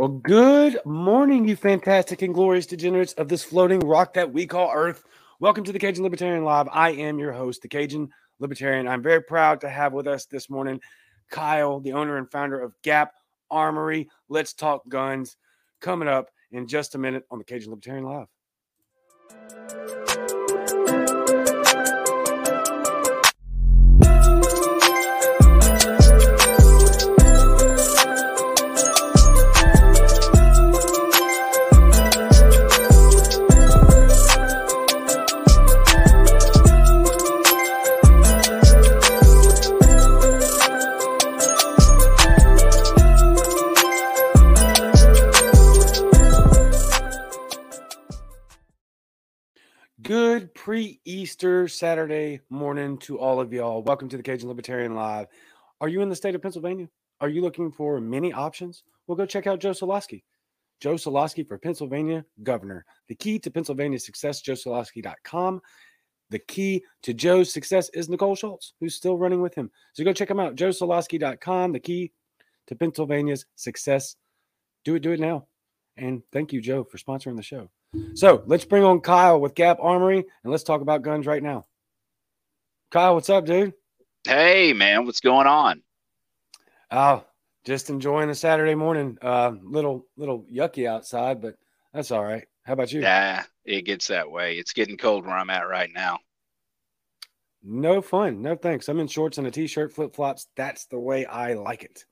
Well, good morning, you fantastic and glorious degenerates of this floating rock that we call Earth. Welcome to the Cajun Libertarian Live. I am your host, the Cajun Libertarian. I'm very proud to have with us this morning Kyle, the owner and founder of Gap Armory. Let's talk guns coming up in just a minute on the Cajun Libertarian Live. Good pre Easter Saturday morning to all of y'all. Welcome to the Cajun Libertarian Live. Are you in the state of Pennsylvania? Are you looking for many options? Well, go check out Joe Soloski. Joe Soloski for Pennsylvania governor. The key to Pennsylvania's success, joesoloski.com. The key to Joe's success is Nicole Schultz, who's still running with him. So go check him out, joesoloski.com. The key to Pennsylvania's success. Do it, do it now. And thank you, Joe, for sponsoring the show. So let's bring on Kyle with Gap Armory and let's talk about guns right now. Kyle, what's up, dude? Hey, man, what's going on? Oh, just enjoying a Saturday morning. Uh, little little yucky outside, but that's all right. How about you? Yeah, it gets that way. It's getting cold where I'm at right now. No fun. No thanks. I'm in shorts and a t-shirt, flip flops. That's the way I like it.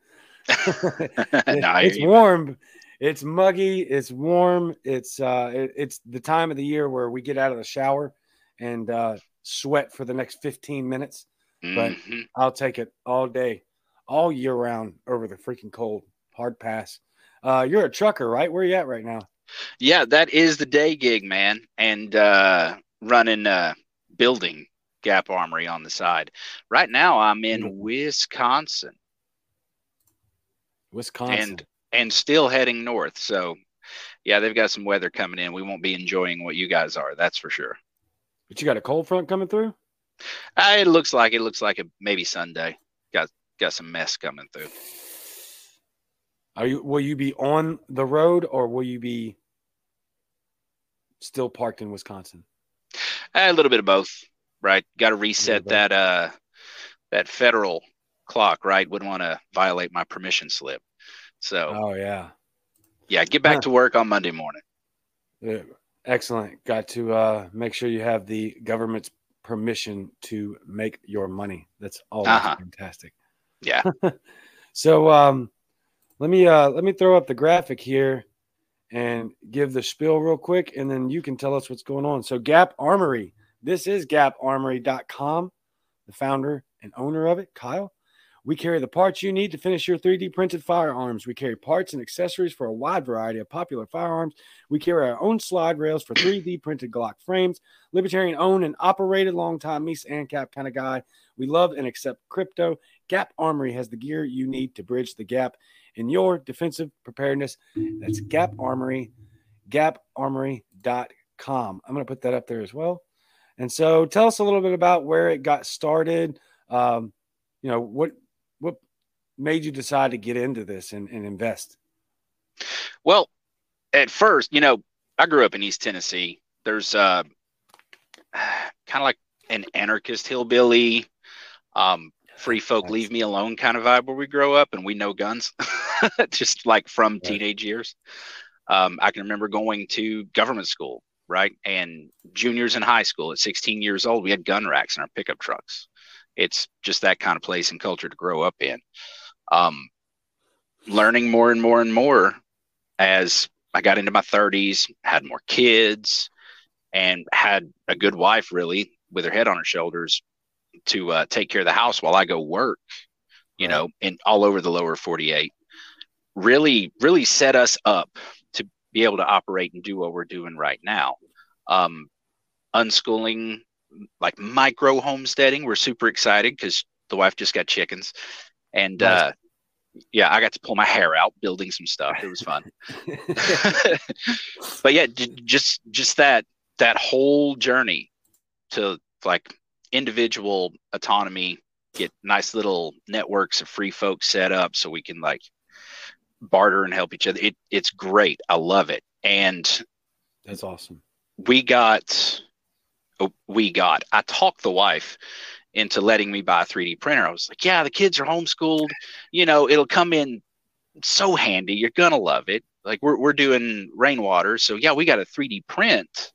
no, it's warm. It's muggy. It's warm. It's uh, it, it's the time of the year where we get out of the shower and uh, sweat for the next 15 minutes. But Mhm. I'll take it all day, all year round over the freaking cold. Hard pass. Uh, you're a trucker, right? Where you at right now? yeah, that is the day gig, man, and uh, running uh, building Gap Armory on the side. Right now, I'm in Beautiful. Wisconsin Wisconsin. and and still heading north. So, yeah, they've got some weather coming in. We won't be enjoying what you guys are. That's for sure. but you got a cold front coming through? Uh, it looks like it looks like a maybe Sunday. Got got some mess coming through. Are you will you be on the road or will you be still parked in Wisconsin? A little bit of both, right? Got to reset that uh that federal clock, right? Wouldn't want to violate my permission slip. So Oh yeah. yeah, get back Huh. to work on Monday morning. Yeah, Excellent. Got to uh, make sure you have the government's permission to make your money. That's always Uh-huh. fantastic. Yeah. So um, let me uh, let me throw up the graphic here and give the spiel real quick, and then you can tell us what's going on. So Gap Armory. This is GapArmory.com. The founder and owner of it, Kyle. We carry the parts you need to finish your 3D printed firearms. We carry parts and accessories for a wide variety of popular firearms. We carry our own slide rails for 3D printed Glock frames. Libertarian owned and operated, longtime Mies and Cap kind of guy. We love and accept crypto. Gap Armory has the gear you need to bridge the gap in your defensive preparedness. That's Gap Armory, gaparmory.com. I'm going to put that up there as well. And so tell us a little bit about where it got started. Um, you know, what what made you decide to get into this and, and invest? Well, at first, you know, I grew up in East Tennessee. There's uh kind of like an anarchist hillbilly, um, free folk Nice. leave me alone kind of vibe where we grow up and we know guns, just like from teenage years. Um, I can remember going to government school, right? And juniors in high school at 16 years old, we had gun racks in our pickup trucks. It's just that kind of place and culture to grow up in. Um, learning more and more and more as I got into my 30s, had more kids, and had a good wife, really, with her head on her shoulders to uh, take care of the house while I go work, you know, and all over the lower 48. Really, really set us up to be able to operate and do what we're doing right now. Um, unschooling, like micro homesteading, we're super excited because the wife just got chickens. And nice. uh, yeah, I got to pull my hair out building some stuff. It was fun. but yeah, just just that that whole journey to like individual autonomy, get nice little networks of free folks set up so we can like barter and help each other. It it's great. I love it. And that's awesome. We got oh, we got I talked the wife into letting me buy a 3D printer. I was like, yeah, the kids are homeschooled. You know, it'll come in so handy. You're gonna love it. Like we're we're doing rainwater, so yeah, we got a 3D print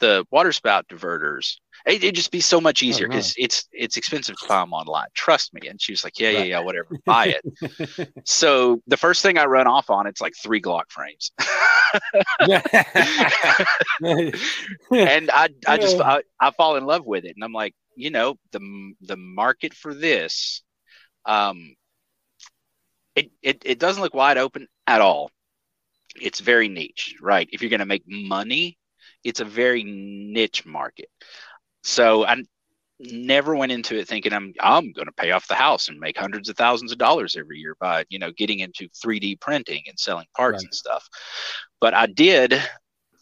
the water spout diverters. It, would just be so much oh, easier because oh, it's it's expensive to buy them online. Trust me. And she was like, yeah, yeah, yeah, whatever, buy it. so the first thing I run off on, it's like three Glock frames. and I I just I, I fall in love with it, and I'm like, you know, the the market for this, um, it it it doesn't look wide open at all. It's very niche, right? If you're going to make money it's a very niche market. So I never went into it thinking I'm I'm going to pay off the house and make hundreds of thousands of dollars every year by you know getting into 3D printing and selling parts right. and stuff. But I did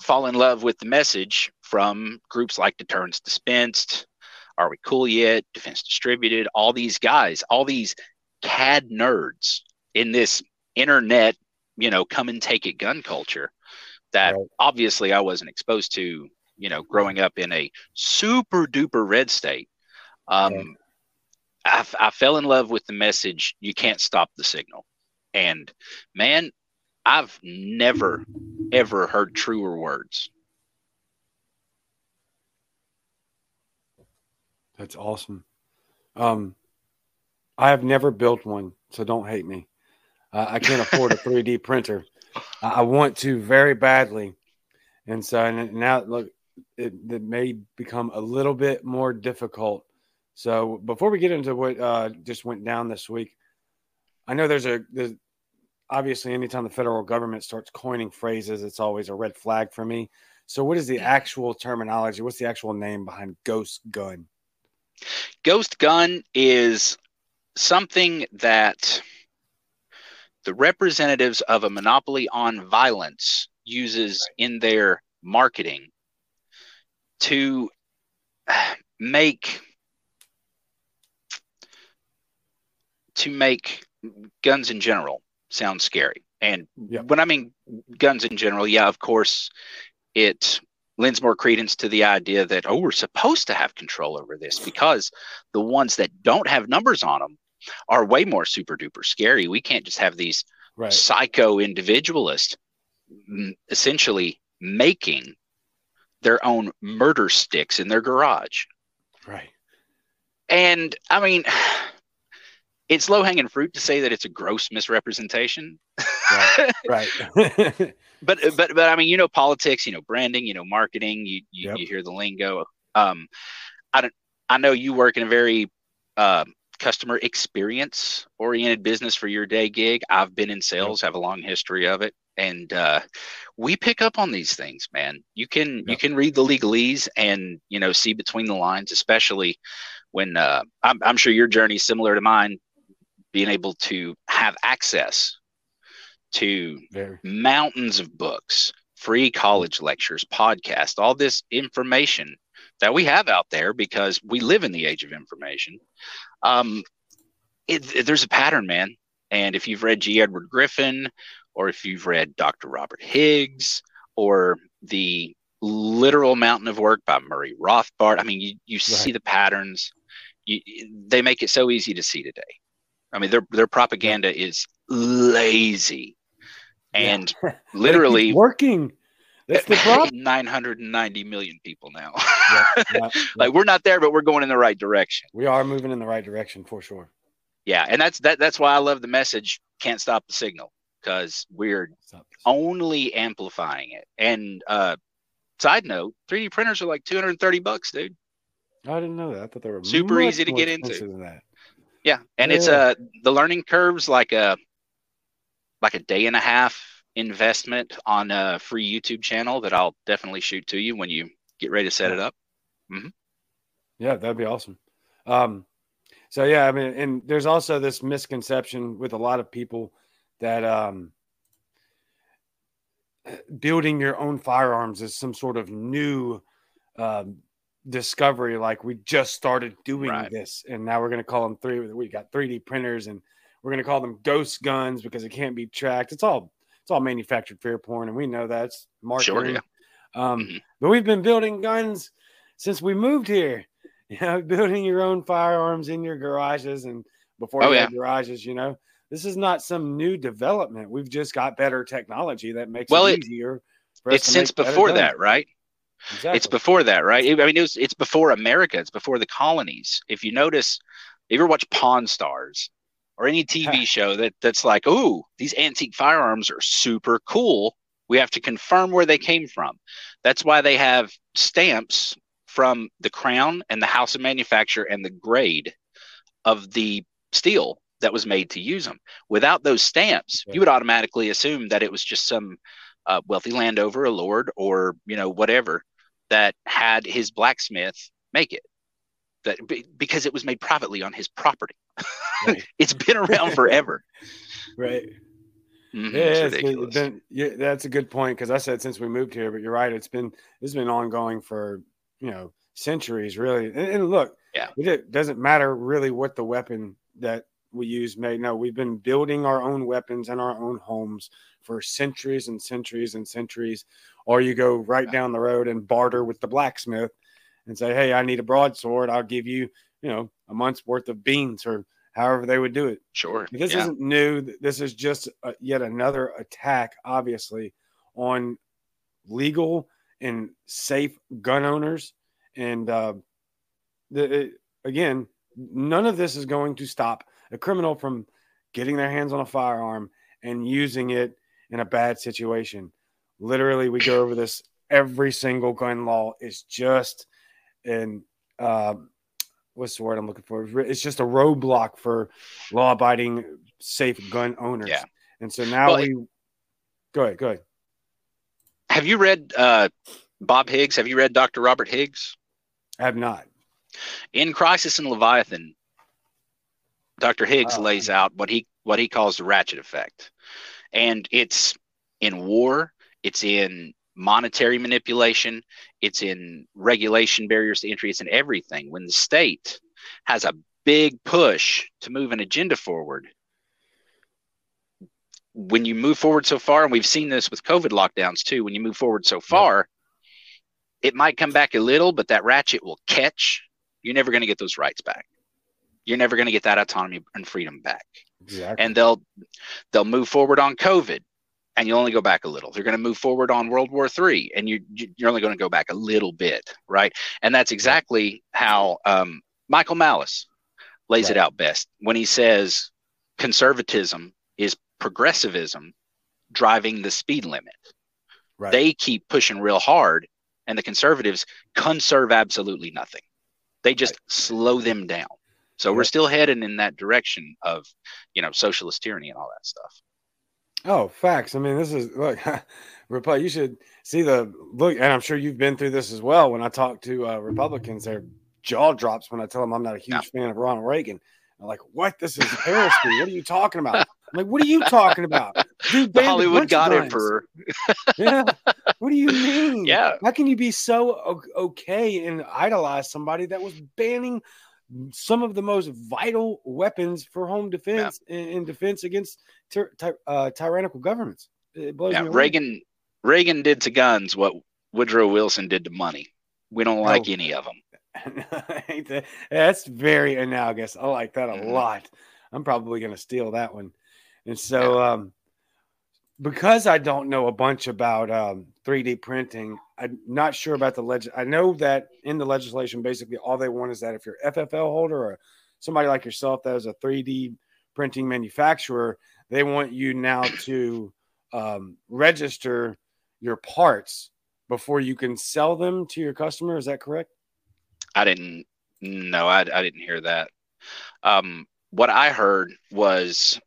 fall in love with the message from groups like Deterrence Dispensed, Are We Cool Yet, Defense Distributed, all these guys, all these CAD nerds in this internet, you know, come and take it gun culture that right. obviously I wasn't exposed to, you know, growing up in a super duper red state. Um, right. I, I fell in love with the message, you can't stop the signal. And man, I've never, ever heard truer words. That's awesome. Um, I have never built one, so don't hate me. Uh, I can't afford a 3D printer. I want to very badly, and so and now look, it, it may become a little bit more difficult. So before we get into what uh, just went down this week, I know there's a there's obviously anytime the federal government starts coining phrases, it's always a red flag for me. So what is the actual terminology? What's the actual name behind ghost gun? Ghost gun is something that the representatives of a monopoly on violence uses in their marketing to make to make guns in general sound scary. And when I mean guns in general, yeah, of course, it lends more credence to the idea that oh, we're supposed to have control over this because the ones that don't have numbers on them are way more super duper scary. We can't just have these right. psycho individualists essentially making their own murder sticks in their garage. Right. And I mean, it's low hanging fruit to say that it's a gross misrepresentation. Right. right. but but but I mean, you know, politics, you know, branding, you know, marketing. You you, yep. you hear the lingo. Um, I don't. I know you work in a very uh, customer experience oriented business for your day gig. I've been in sales, have a long history of it. And uh, we pick up on these things, man. You can yep. you can read the legalese and you know see between the lines, especially when uh, I'm, I'm sure your journey is similar to mine, being able to have access to Very. mountains of books, free college lectures, podcasts, all this information that we have out there because we live in the age of information. Um, it, it, there's a pattern, man. And if you've read G. Edward Griffin, or if you've read Dr. Robert Higgs, or the literal mountain of work by Murray Rothbard, I mean, you, you right. see the patterns. You, they make it so easy to see today. I mean, their their propaganda is lazy, and yeah. literally working. That's the problem. 990 million people now. yeah, yeah, like we're not there, but we're going in the right direction. We are moving in the right direction for sure. Yeah, and that's that. That's why I love the message. Can't stop the signal because we're only amplifying it. And uh, side note, 3D printers are like 230 bucks, dude. I didn't know that. I thought they were super easy to get into. Yeah, and yeah. it's uh the learning curve's like a like a day and a half investment on a free YouTube channel that I'll definitely shoot to you when you get ready to set it up. Mm-hmm. Yeah, that'd be awesome. Um, so yeah, I mean, and there's also this misconception with a lot of people that um, building your own firearms is some sort of new um, discovery. Like we just started doing right. this, and now we're going to call them three. We got 3D printers, and we're going to call them ghost guns because it can't be tracked. It's all it's all manufactured fear porn, and we know that's marketing. Sure, yeah. Um, mm-hmm. But we've been building guns since we moved here. You know, building your own firearms in your garages and before oh, yeah. garages. You know, this is not some new development. We've just got better technology that makes well, it easier. it's since before that, right? Exactly. It's before that, right? I mean, it was, it's before America. It's before the colonies. If you notice, if you ever watch Pawn Stars or any TV show that that's like, oh, these antique firearms are super cool. We have to confirm where they came from. That's why they have stamps from the crown and the house of manufacture and the grade of the steel that was made to use them. Without those stamps, yeah. you would automatically assume that it was just some uh, wealthy landowner, a lord, or you know whatever that had his blacksmith make it. That because it was made privately on his property. Right. it's been around forever. right. Mm-hmm. Yeah, it's it's been, yeah, that's a good point because I said since we moved here, but you're right. It's been it's been ongoing for you know centuries, really. And, and look, yeah, it doesn't matter really what the weapon that we use made. No, we've been building our own weapons in our own homes for centuries and centuries and centuries. Or you go right down the road and barter with the blacksmith and say, "Hey, I need a broadsword. I'll give you, you know, a month's worth of beans or however they would do it." Sure. This yeah. isn't new. This is just a, yet another attack, obviously, on legal and safe gun owners. And uh, the, it, again, none of this is going to stop a criminal from getting their hands on a firearm and using it in a bad situation. Literally, we go over this every single gun law is just an uh, what's the word I'm looking for? It's just a roadblock for law abiding, safe gun owners. Yeah. And so now well, we go ahead, go ahead. Have you read uh, Bob Higgs? Have you read Dr. Robert Higgs? I have not. In Crisis and Leviathan, Dr. Higgs uh, lays out what he what he calls the ratchet effect. And it's in war, it's in monetary manipulation, it's in regulation barriers to entry, it's in everything. When the state has a big push to move an agenda forward, when you move forward so far, and we've seen this with COVID lockdowns too, when you move forward so far, it might come back a little, but that ratchet will catch. You're never going to get those rights back you're never going to get that autonomy and freedom back. Exactly. And they'll they'll move forward on COVID, and you only go back a little. They're going to move forward on World War III, and you you're only going to go back a little bit, right? And that's exactly how um, Michael Malice lays right. it out best when he says conservatism is progressivism driving the speed limit. Right. They keep pushing real hard, and the conservatives conserve absolutely nothing. They just right. slow them down. So we're still heading in that direction of, you know, socialist tyranny and all that stuff. Oh, facts. I mean, this is look, Reply. You should see the look, and I'm sure you've been through this as well. When I talk to uh, Republicans, their jaw drops when I tell them I'm not a huge fan of Ronald Reagan. I'm like, what? This is heresy. what are you talking about? I'm like, what are you talking about? Dude, the Hollywood God Emperor. yeah. What do you mean? Yeah. How can you be so okay and idolize somebody that was banning some of the most vital weapons for home defense yeah. and, and, defense against ty- ty- uh, tyrannical governments. Yeah, Reagan Reagan did to guns what Woodrow Wilson did to money. We don't like oh. any of them. That's very analogous. I like that a mm-hmm. lot. I'm probably going to steal that one. And so, yeah. um, because I don't know a bunch about um, 3D printing, I'm not sure about the leg. I know that in the legislation, basically all they want is that if you're FFL holder or somebody like yourself that is a 3D printing manufacturer, they want you now to um, register your parts before you can sell them to your customer. Is that correct? I didn't. No, I, I didn't hear that. Um, what I heard was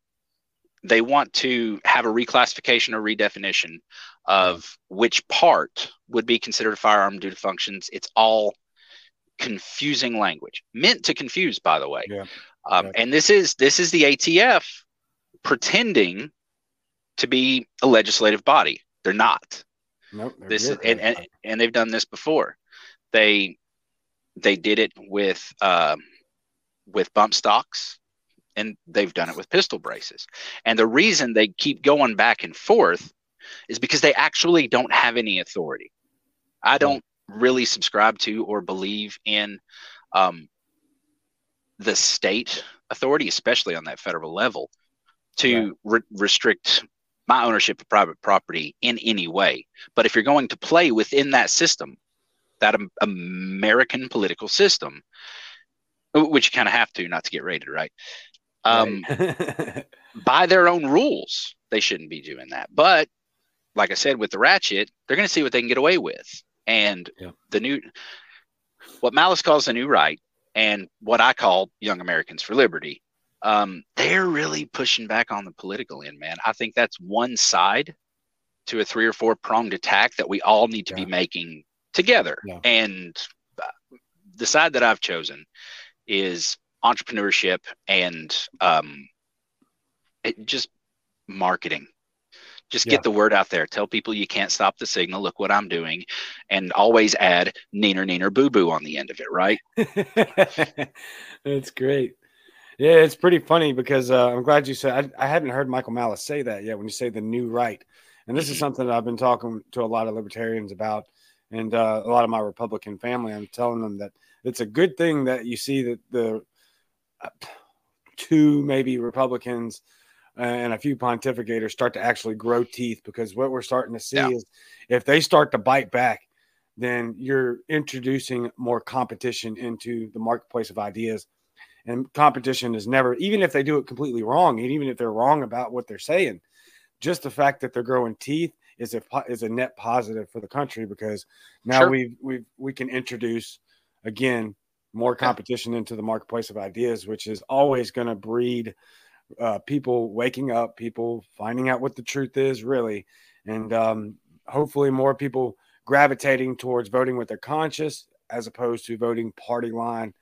they want to have a reclassification or redefinition of which part would be considered a firearm due to functions. It's all confusing language, meant to confuse, by the way. Yeah. Um. And this is this is the ATF pretending to be a legislative body. They're not. Nope, this is and, and, and they've done this before. They they did it with uh, with bump stocks and they've done it with pistol braces. And the reason they keep going back and forth is because they actually don't have any authority. I don't really subscribe to or believe in um, the state authority, especially on that federal level, to re- restrict my ownership of private property in any way. But if you're going to play within that system, that American political system, which you kind of have to not to get raided, right? Um, right. by their own rules, they shouldn't be doing that. But like I said, with the ratchet, they're going to see what they can get away with. And yeah. the new, what Malice calls the new right, and what I call Young Americans for Liberty, um, they're really pushing back on the political end, man. I think that's one side to a three or four pronged attack that we all need to yeah. be making together. Yeah. And uh, the side that I've chosen is entrepreneurship and um, just marketing. Just yeah. get the word out there. Tell people you can't stop the signal. Look what I'm doing, and always add neener neener boo boo on the end of it. Right? That's great. Yeah, it's pretty funny because uh, I'm glad you said I, I hadn't heard Michael Malice say that yet. When you say the new right, and this is mm-hmm. something that I've been talking to a lot of libertarians about, and uh, a lot of my Republican family. I'm telling them that it's a good thing that you see that the two maybe Republicans and a few pontificators start to actually grow teeth because what we're starting to see yeah. is if they start to bite back, then you're introducing more competition into the marketplace of ideas. And competition is never, even if they do it completely wrong, and even if they're wrong about what they're saying, just the fact that they're growing teeth is a is a net positive for the country because now sure. we we we can introduce again more competition into the marketplace of ideas, which is always going to breed uh, people waking up, people finding out what the truth is really, and um, hopefully more people gravitating towards voting with their conscience as opposed to voting party line.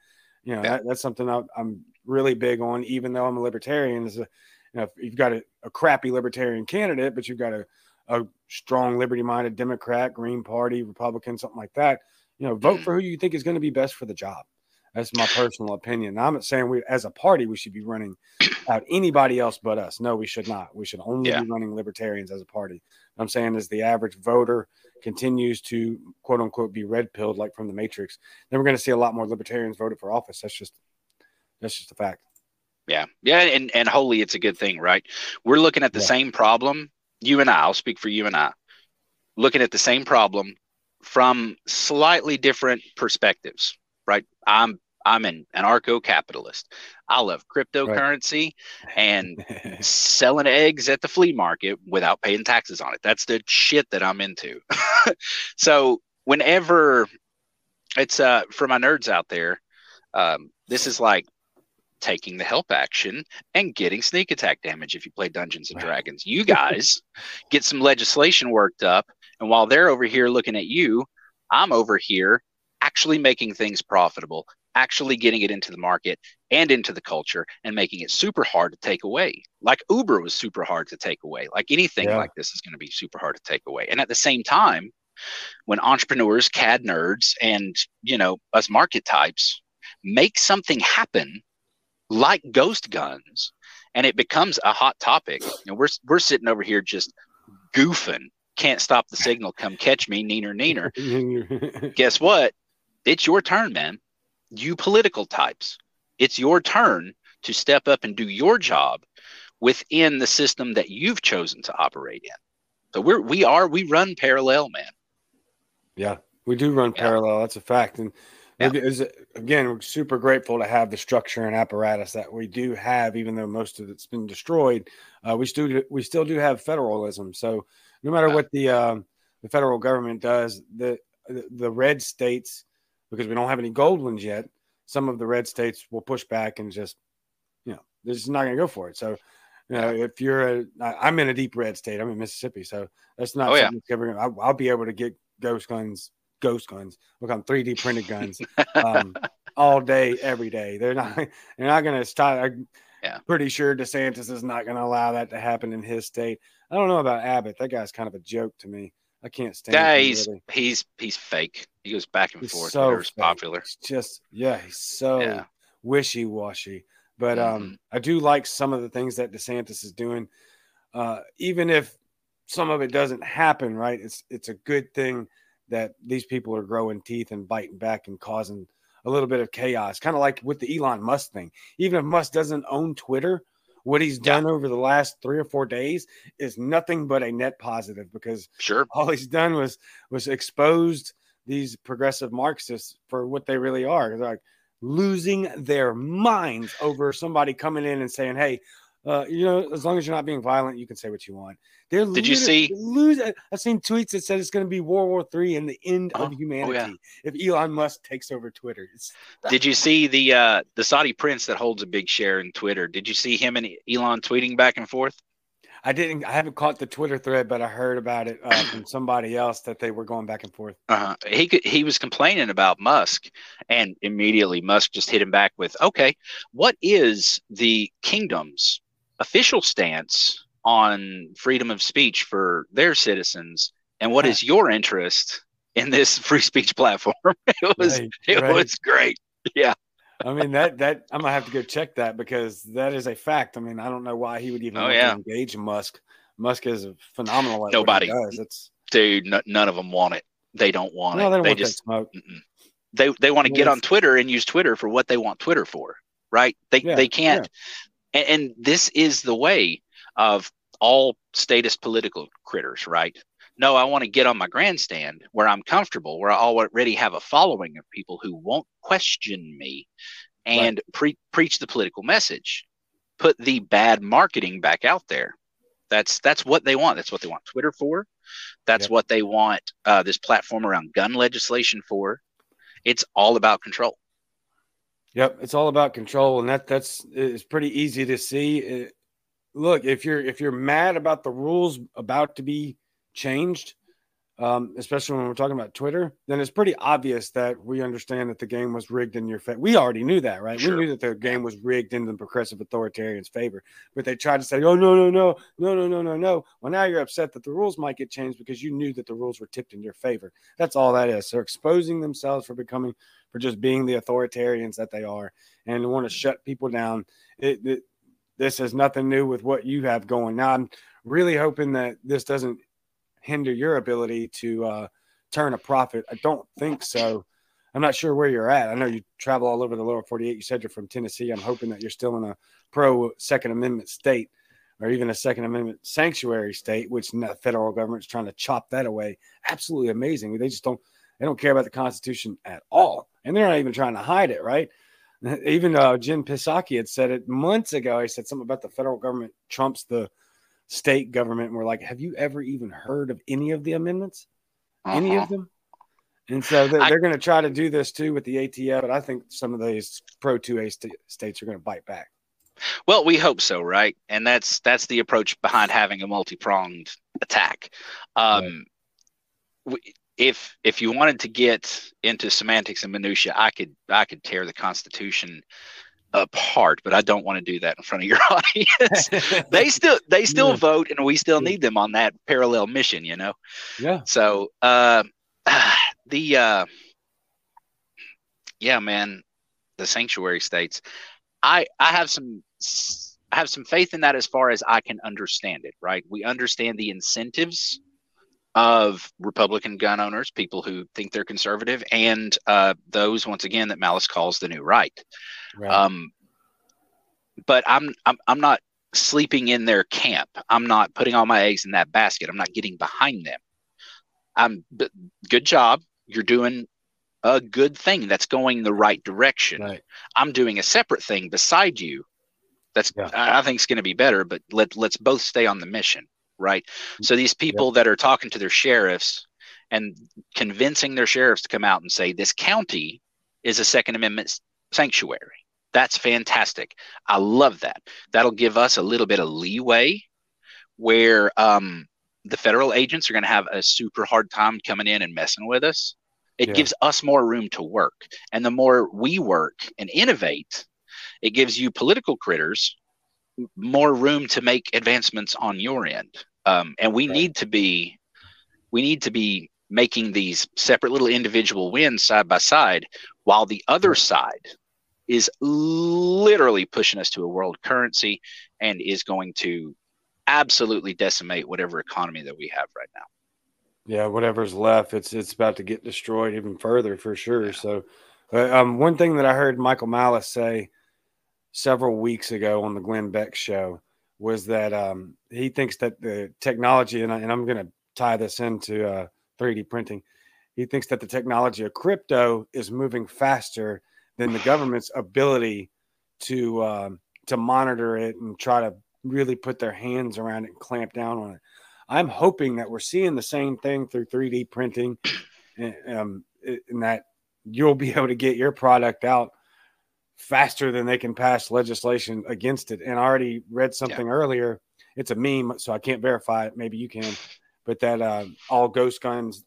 You know, that, that's something I, am really big on, even though I'm a libertarian. Is a, you know, if you've got a, a crappy libertarian candidate, but you've got a, a strong liberty-minded Democrat, Green Party, Republican, something like that, you know, vote mm. for who you think is going to be best for the job. That's my personal opinion. I'm not saying we, as a party, we should be running out anybody else but us. No, we should not. We should only yeah. be running libertarians as a party. I'm saying as the average voter continues to quote unquote be red pilled like from the Matrix, then we're going to see a lot more libertarians voted for office. That's just that's just a fact. Yeah, yeah, and and wholly it's a good thing, right? We're looking at the yeah. same problem. You and I. I'll speak for you and I. Looking at the same problem from slightly different perspectives, right? I'm I'm an anarcho-capitalist. I love cryptocurrency right. and selling eggs at the flea market without paying taxes on it. That's the shit that I'm into. so whenever it's uh for my nerds out there, um, this is like taking the help action and getting sneak attack damage if you play Dungeons and Dragons. You guys get some legislation worked up, and while they're over here looking at you, I'm over here actually making things profitable, actually getting it into the market and into the culture and making it super hard to take away. Like Uber was super hard to take away. Like anything yeah. like this is going to be super hard to take away. And at the same time, when entrepreneurs, CAD nerds, and you know us market types make something happen like ghost guns, and it becomes a hot topic, and we're we're sitting over here just goofing. Can't stop the signal. Come catch me, neener neener. Guess what? It's your turn, man you political types, it's your turn to step up and do your job within the system that you've chosen to operate in. So we're we are we run parallel, man. Yeah, we do run yeah. parallel. That's a fact. And Yeah. Is, again, we're super grateful to have the structure and apparatus that we do have, even though most of it's been destroyed. Uh, we still we still do have federalism. So no matter what the um, the federal government does, the the red states, because we don't have any gold ones yet, some of the red states will push back and just, you know, they're just not going to go for it. So, you know, if you're a, I'm in a deep red state, I'm in Mississippi, so that's not. Oh, yeah. I'll, I'll be able to get ghost guns ghost guns, become 3D printed guns um, all day, every day. They're not they're not going to stop. I'm yeah. pretty sure DeSantis is not going to allow that to happen in his state. I don't know about Abbott. That guy's kind of a joke to me. I can't stand. Yeah, he's really. he's he's fake. He goes back and he's forth. So popular. It's just yeah, he's so yeah. wishy washy. But um, mm-hmm. um, I do like some of the things that DeSantis is doing. Uh, even if some of it doesn't happen, right? It's it's a good thing that these people are growing teeth and biting back and causing a little bit of chaos, kind of like with the Elon Musk thing. Even if Musk doesn't own Twitter, what he's done yeah. over the last three or four days is nothing but a net positive because sure all he's done was was exposed these progressive Marxists for what they really are. They're like losing their minds over somebody coming in and saying, "Hey, uh, you know, as long as you're not being violent, you can say what you want. They're did you see? Lose. I've seen tweets that said it's going to be World War Three and the end uh, of humanity oh, yeah. if Elon Musk takes over Twitter. Did you see the uh, the Saudi prince that holds a big share in Twitter? Did you see him and Elon tweeting back and forth? I didn't. I haven't caught the Twitter thread, but I heard about it uh, from somebody else that they were going back and forth. Uh-huh. He could, he was complaining about Musk, and immediately Musk just hit him back with, "Okay, what is the kingdom's official stance on freedom of speech for their citizens and what is your interest in this free speech platform? It was right, it right. was great. Yeah. I mean that that i'm gonna have to go check that because that is a fact. I mean i don't know why he would even oh, yeah. engage musk. Musk is a phenomenal nobody. does. it's dude n- none of them want it. They don't want no, it. they, they just smoke. they they want to get on twitter and use twitter for what they want twitter for right? They yeah, they can't and, and this is the way of all status political critters, right? No, I want to get on my grandstand where I'm comfortable, where I already have a following of people who won't question me and right. pre- preach the political message. Put the bad marketing back out there. That's that's what they want. That's what they want Twitter for. That's yep. what they want uh, this platform around gun legislation for. It's all about control. Yep, it's all about control, and that that's it's pretty easy to see. Uh, look, if you're if you're mad about the rules about to be changed, um, especially when we're talking about Twitter, then it's pretty obvious that we understand that the game was rigged in your favor. We already knew that, right? Sure. We knew that the game was rigged in the progressive authoritarians' favor, but they tried to say, "Oh no, no, no, no, no, no, no, no." Well, now you're upset that the rules might get changed because you knew that the rules were tipped in your favor. That's all that is. They're exposing themselves for becoming for just being the authoritarians that they are and want to shut people down. It, it, this has nothing new with what you have going. Now, I'm really hoping that this doesn't hinder your ability to uh, turn a profit. I don't think so. I'm not sure where you're at. I know you travel all over the lower 48. You said you're from Tennessee. I'm hoping that you're still in a pro Second Amendment state or even a Second Amendment sanctuary state, which the federal government's trying to chop that away. Absolutely amazing. They just don't they don't care about the Constitution at all and they're not even trying to hide it, right? Even uh, Jen Psaki had said it months ago. He said something about the federal government trumps the state government. And we're like, have you ever even heard of any of the amendments? Uh-huh. Any of uh-huh. them? And so they're, they're going to try to do this too with the ATF, but I think some of these pro 2A st- states are going to bite back. Well, we hope so, right? And that's that's the approach behind having a multi-pronged attack. Um, right. we, if if you wanted to get into semantics and minutia, I could I could tear the Constitution apart, but I don't want to do that in front of your audience. they still they still yeah. vote, and we still need them on that parallel mission, you know. Yeah. So uh, the uh, yeah, man, the sanctuary states. I I have some I have some faith in that as far as I can understand it. Right, we understand the incentives of Republican gun owners, people who think they're conservative, and uh, those once again that Malice calls the new right. Right. Um, but I'm, I'm I'm not sleeping in their camp. I'm not putting all my eggs in that basket. I'm not getting behind them. I'm good job. You're doing a good thing that's going the right direction. Right. I'm doing a separate thing beside you that's Yeah. I I think is going to be better, but let let's both stay on the mission, right? So these people that are talking to their sheriffs and convincing their sheriffs to come out and say this county is a Second Amendment sanctuary. That's fantastic. I love that. That'll give us a little bit of leeway where um, the federal agents are going to have a super hard time coming in and messing with us. It Yeah. gives us more room to work. And the more we work and innovate, it gives you political critters more room to make advancements on your end. Um, and we Right. need to be, we need to be making these separate little individual wins side by side, while the other side is literally pushing us to a world currency and is going to absolutely decimate whatever economy that we have right now. Yeah, whatever's left, it's it's about to get destroyed even further for sure. So, uh, um, one thing that I heard Michael Malice say several weeks ago on the Glenn Beck show was that um, he thinks that the technology, and, I, and I'm going to tie this into uh, 3D printing. He thinks that the technology of crypto is moving faster than the government's ability to um, to monitor it and try to really put their hands around it and clamp down on it. I'm hoping that we're seeing the same thing through 3D printing, and, um, and that you'll be able to get your product out faster than they can pass legislation against it. And I already read something earlier. It's a meme, so I can't verify it. Maybe you can, but that uh, all ghost guns,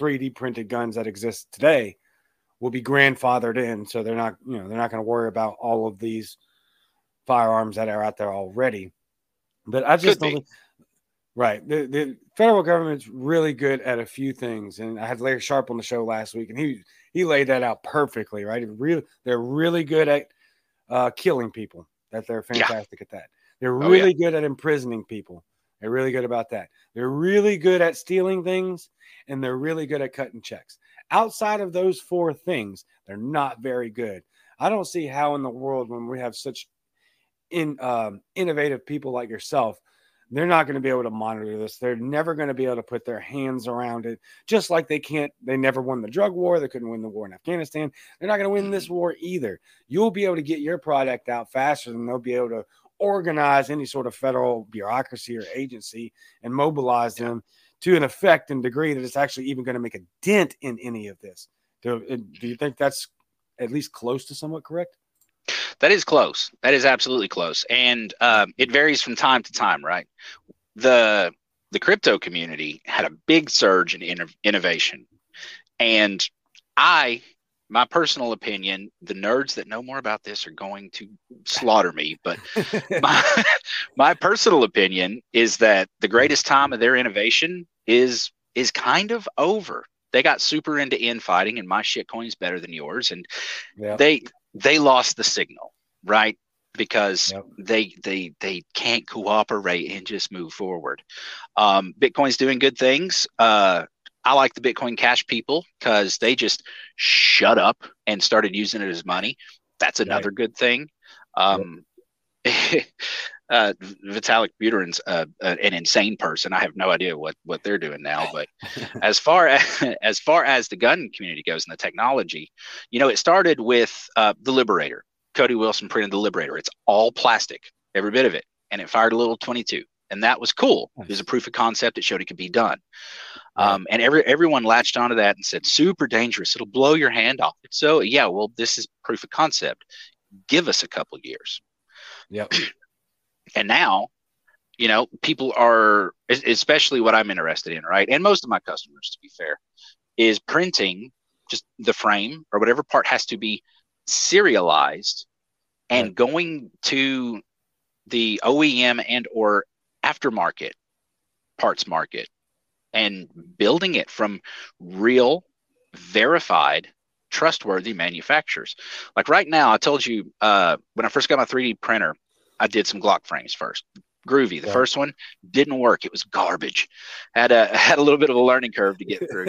3D printed guns that exist today, will be grandfathered in. So they're not, you know, they're not going to worry about all of these firearms that are out there already. But I just don't. Right. The, the federal government's really good at a few things. And I had Larry Sharpe on the show last week, and he he laid that out perfectly, right? Really, they're really good at uh, killing people. That they're Yeah. fantastic at that. They're Oh, really good at imprisoning people. They're really good about that. They're really good at stealing things, and they're really good at cutting checks. Outside of those four things, they're not very good. I don't see how in the world when we have such in um, innovative people like yourself, they're not going to be able to monitor this. They're never going to be able to put their hands around it. Just like they can't, they never won the drug war. They couldn't win the war in Afghanistan. They're not going to win this war either. You'll be able to get your product out faster than they'll be able to organize any sort of federal bureaucracy or agency and mobilize them to an effect and degree that it's actually even going to make a dent in any of this. Do, do you think that's at least close to somewhat correct? That is close. That is absolutely close, and um, it varies from time to time, right? the The crypto community had a big surge in inno- innovation, and I, my personal opinion, the nerds that know more about this are going to slaughter me, but my, my personal opinion is that the greatest time of their innovation is is kind of over. They got super into infighting, and my shitcoin's better than yours, and yeah. they they lost the signal, right? Because Yep. they they they can't cooperate and just move forward. Um, Bitcoin's doing good things. Uh, I like the Bitcoin Cash people because they just shut up and started using it as money. That's another good thing. Um, uh, Vitalik Buterin's uh, an insane person. I have no idea what what they're doing now. But as far as as far as the gun community goes and the technology, you know, it started with uh, the Liberator. Cody Wilson printed the Liberator. It's all plastic, every bit of it, and it fired a little 22, and that was cool. It was a proof of concept. It showed it could be done. Um, and every everyone latched onto that and said, "Super dangerous. It'll blow your hand off." So yeah, well, this is proof of concept. Give us a couple years. Yep. And now, you know, people are, especially what I'm interested in, right? And most of my customers, to be fair, is printing just the frame or whatever part has to be serialized and Right. going to the OEM and or aftermarket parts market and building it from real verified trustworthy manufacturers like right now i told you uh, when i first got my 3d printer i did some glock frames first. Groovy. The Yeah. first one didn't work. It was garbage. Had a had a little bit of a learning curve to get through.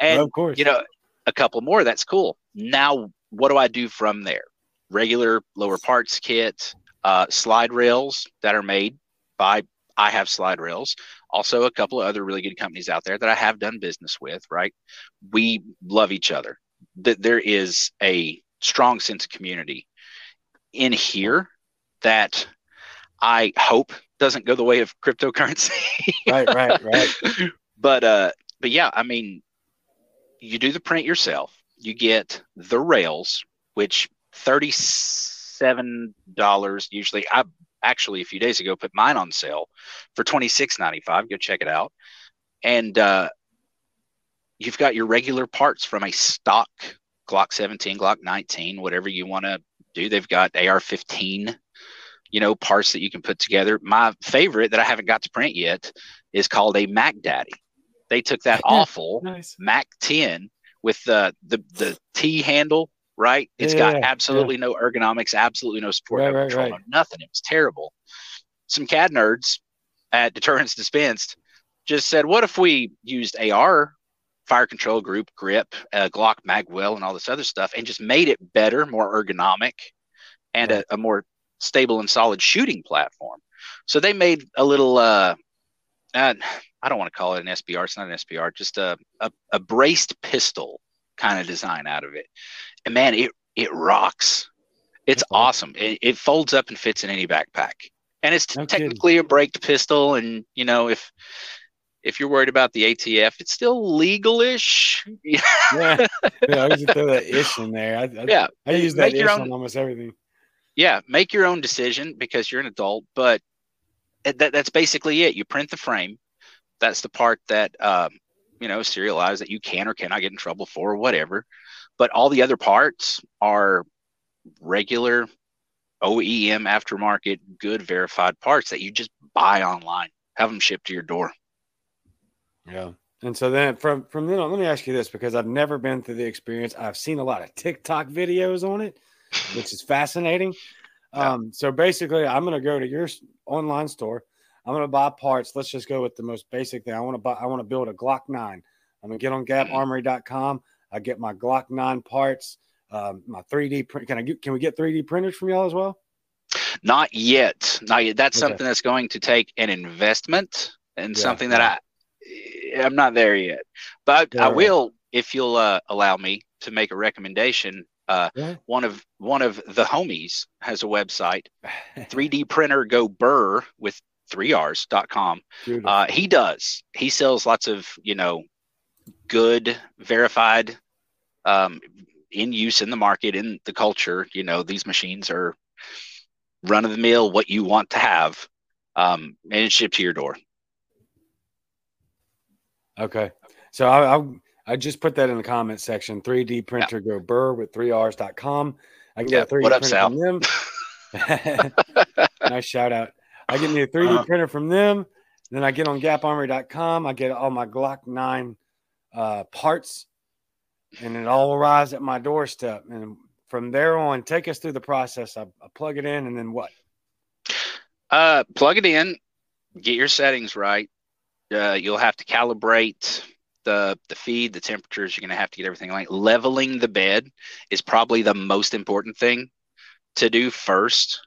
And of course. you know a couple more that's cool. Now what do i do from there? Regular lower parts kit uh, slide rails that are made by i have slide rails. Also a couple of other really good companies out there that i have done business with right? We love each other. That there is a strong sense of community in here that I hope doesn't go the way of cryptocurrency. right, right, right. But uh, but yeah, I mean, you do the print yourself. You get the rails, which thirty seven dollars usually. I actually a few days ago put mine on sale for twenty six ninety five. Go check it out. And uh, you've got your regular parts from a stock Glock 17, Glock 19, whatever you want to do. They've got AR 15, you know, parts that you can put together. My favorite that I haven't got to print yet is called a Mac Daddy. They took that awful nice. Mac 10 with the, the, the T handle, right? It's yeah, got absolutely yeah. no ergonomics, absolutely no support, right, no control, right, right. no nothing. It was terrible. Some CAD nerds at Deterrence Dispensed just said, what if we used AR fire control group, grip, uh, Glock magwell, and all this other stuff, and just made it better, more ergonomic, and a, a, more stable and solid shooting platform. So they made a little, uh, uh, I don't want to call it an SBR. It's not an SBR, just a, a, a braced pistol kind of design out of it. And man, it it rocks. It's awesome. It, it, folds up and fits in any backpack. And it's no technically kidding. a braced pistol. And you know, if if you're worried about the ATF, it's still legalish. yeah, yeah, I to throw that ish in there. I, I, yeah, I use that ish own, on almost everything. Yeah, make your own decision because you're an adult, but that, that's basically it. You print the frame. That's the part that um, you know serialized that you can or cannot get in trouble for, or whatever. But all the other parts are regular OEM aftermarket, good verified parts that you just buy online. Have them shipped to your door. Yeah. And so then from from then on, let me ask you this because I've never been through the experience. I've seen a lot of TikTok videos on it, which is fascinating. Yeah. Um, so basically, I'm going to go to your online store. I'm going to buy parts. Let's just go with the most basic thing. I want to buy. I want to build a Glock nine. I'm going to get on GapArmory.com. I get my Glock nine parts. Um, my 3D print. Can I get? Can we get 3D printers from y'all as well? Not yet. Not yet. That's okay. something that's going to take an investment and yeah. something that I I'm not there yet, but yeah. I will if you'll uh, allow me to make a recommendation. Uh, yeah. One of one of the homies has a website, 3D printer go burr with three R's dot com. Uh, he does. He sells lots of you know good verified um, in use in the market in the culture. You know these machines are run of the mill, what you want to have, um, and it's shipped to your door. Okay. So I, I, I just put that in the comment section. 3D printer yeah. go burr with 3Rs.com. I can yeah, get a 3D what up, printer Sal? from them. nice shout out. I get me a 3D uh-huh. printer from them. Then I get on gaparmory.com. I get all my Glock 9 uh, parts, and it all arrives at my doorstep. And from there on, take us through the process. I, I plug it in, and then what? Uh, plug it in, get your settings right, uh, you'll have to calibrate the the feed, the temperatures. You're going to have to get everything right. Leveling the bed is probably the most important thing to do first.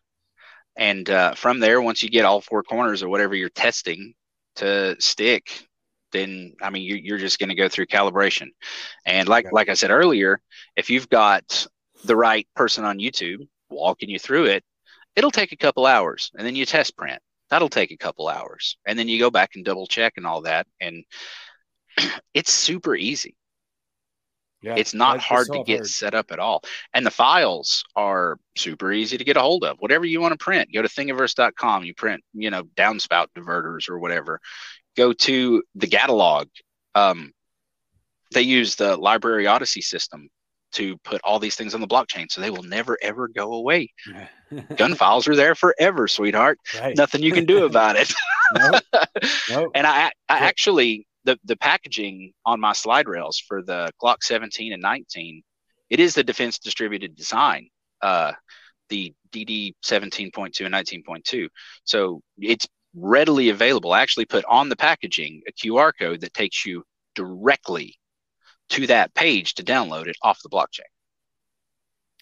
And uh, from there, once you get all four corners or whatever you're testing to stick, then I mean you're, you're just going to go through calibration. And like yeah. like I said earlier, if you've got the right person on YouTube walking you through it, it'll take a couple hours, and then you test print that'll take a couple hours and then you go back and double check and all that and it's super easy yeah, it's not hard to get hard. set up at all and the files are super easy to get a hold of whatever you want to print go to thingiverse.com you print you know downspout diverters or whatever go to the Gatalog um, they use the LBRY Odysee system to put all these things on the blockchain so they will never ever go away. Gun files are there forever, sweetheart. Right. Nothing you can do about it. nope. Nope. And I, I actually the the packaging on my slide rails for the Glock 17 and 19, it is the defense distributed design. Uh, the DD 17.2 and 19.2. So it's readily available. I actually put on the packaging a QR code that takes you directly to that page to download it off the blockchain.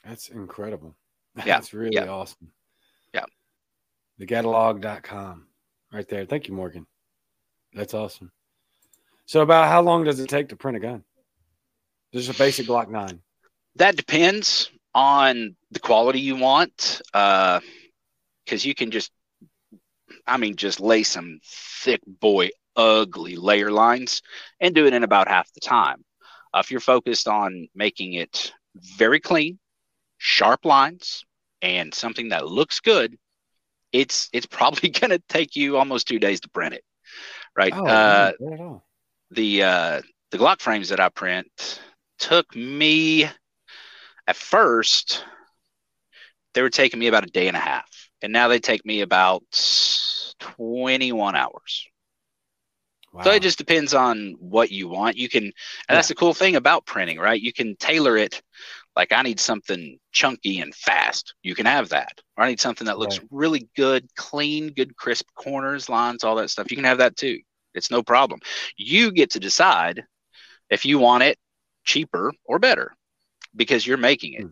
That's incredible. Yeah. That's really yeah. awesome. Yeah. Thegatalog.com right there. Thank you, Morgan. That's awesome. So, about how long does it take to print a gun? Just a basic Glock nine. That depends on the quality you want, because uh, you can just, I mean, just lay some thick boy ugly layer lines and do it in about half the time. Uh, if you're focused on making it very clean, sharp lines, and something that looks good, it's it's probably going to take you almost two days to print it, right? Oh, uh, the uh, the Glock frames that I print took me at first they were taking me about a day and a half, and now they take me about twenty one hours. Wow. So it just depends on what you want. You can, and yeah. that's the cool thing about printing, right? You can tailor it. Like I need something chunky and fast. You can have that. Or I need something that looks right. really good, clean, good, crisp corners, lines, all that stuff. You can have that too. It's no problem. You get to decide if you want it cheaper or better because you're making it. Hmm.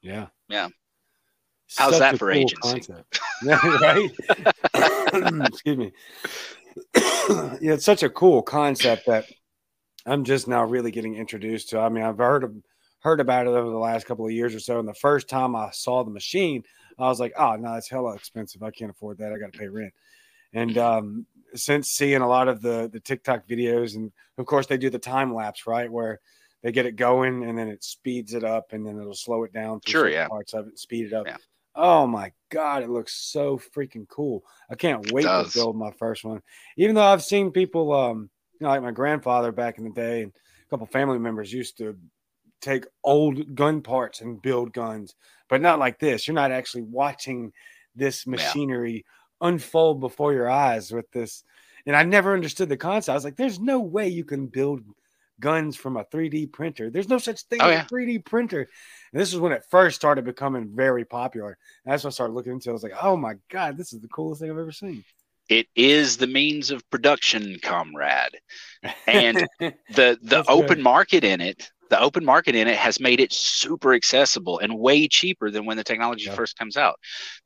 Yeah. Yeah. How's Such that for cool agency? right? Excuse me. yeah, it's such a cool concept that I'm just now really getting introduced to. I mean, I've heard of heard about it over the last couple of years or so. And the first time I saw the machine, I was like, oh no, it's hella expensive. I can't afford that. I got to pay rent. And um, since seeing a lot of the the TikTok videos, and of course they do the time lapse, right, where they get it going and then it speeds it up and then it'll slow it down sure, yeah. parts of it speed it up. Yeah. Oh my god, it looks so freaking cool. I can't wait to build my first one. Even though I've seen people um you know like my grandfather back in the day and a couple family members used to take old gun parts and build guns, but not like this. You're not actually watching this machinery yeah. Unfold before your eyes with this. And I never understood the concept. I was like, there's no way you can build guns from a 3D printer. There's no such thing oh, as yeah. a 3D printer. And this is when it first started becoming very popular. And that's when I started looking into it. I was like, oh my God, this is the coolest thing I've ever seen. It is the means of production, comrade. And the the open good. market in it, the open market in it has made it super accessible and way cheaper than when the technology yep. first comes out.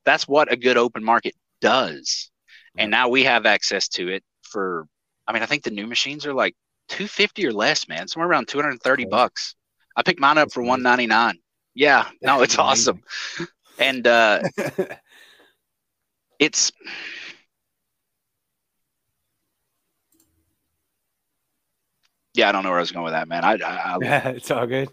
That's what a good open market does. And now we have access to it for I mean, I think the new machines are like 250 or less, man. Somewhere around 230 bucks. I picked mine up for 199. Yeah, no, it's awesome. And uh it's Yeah, I don't know where I was going with that, man. I, I, I it's all good.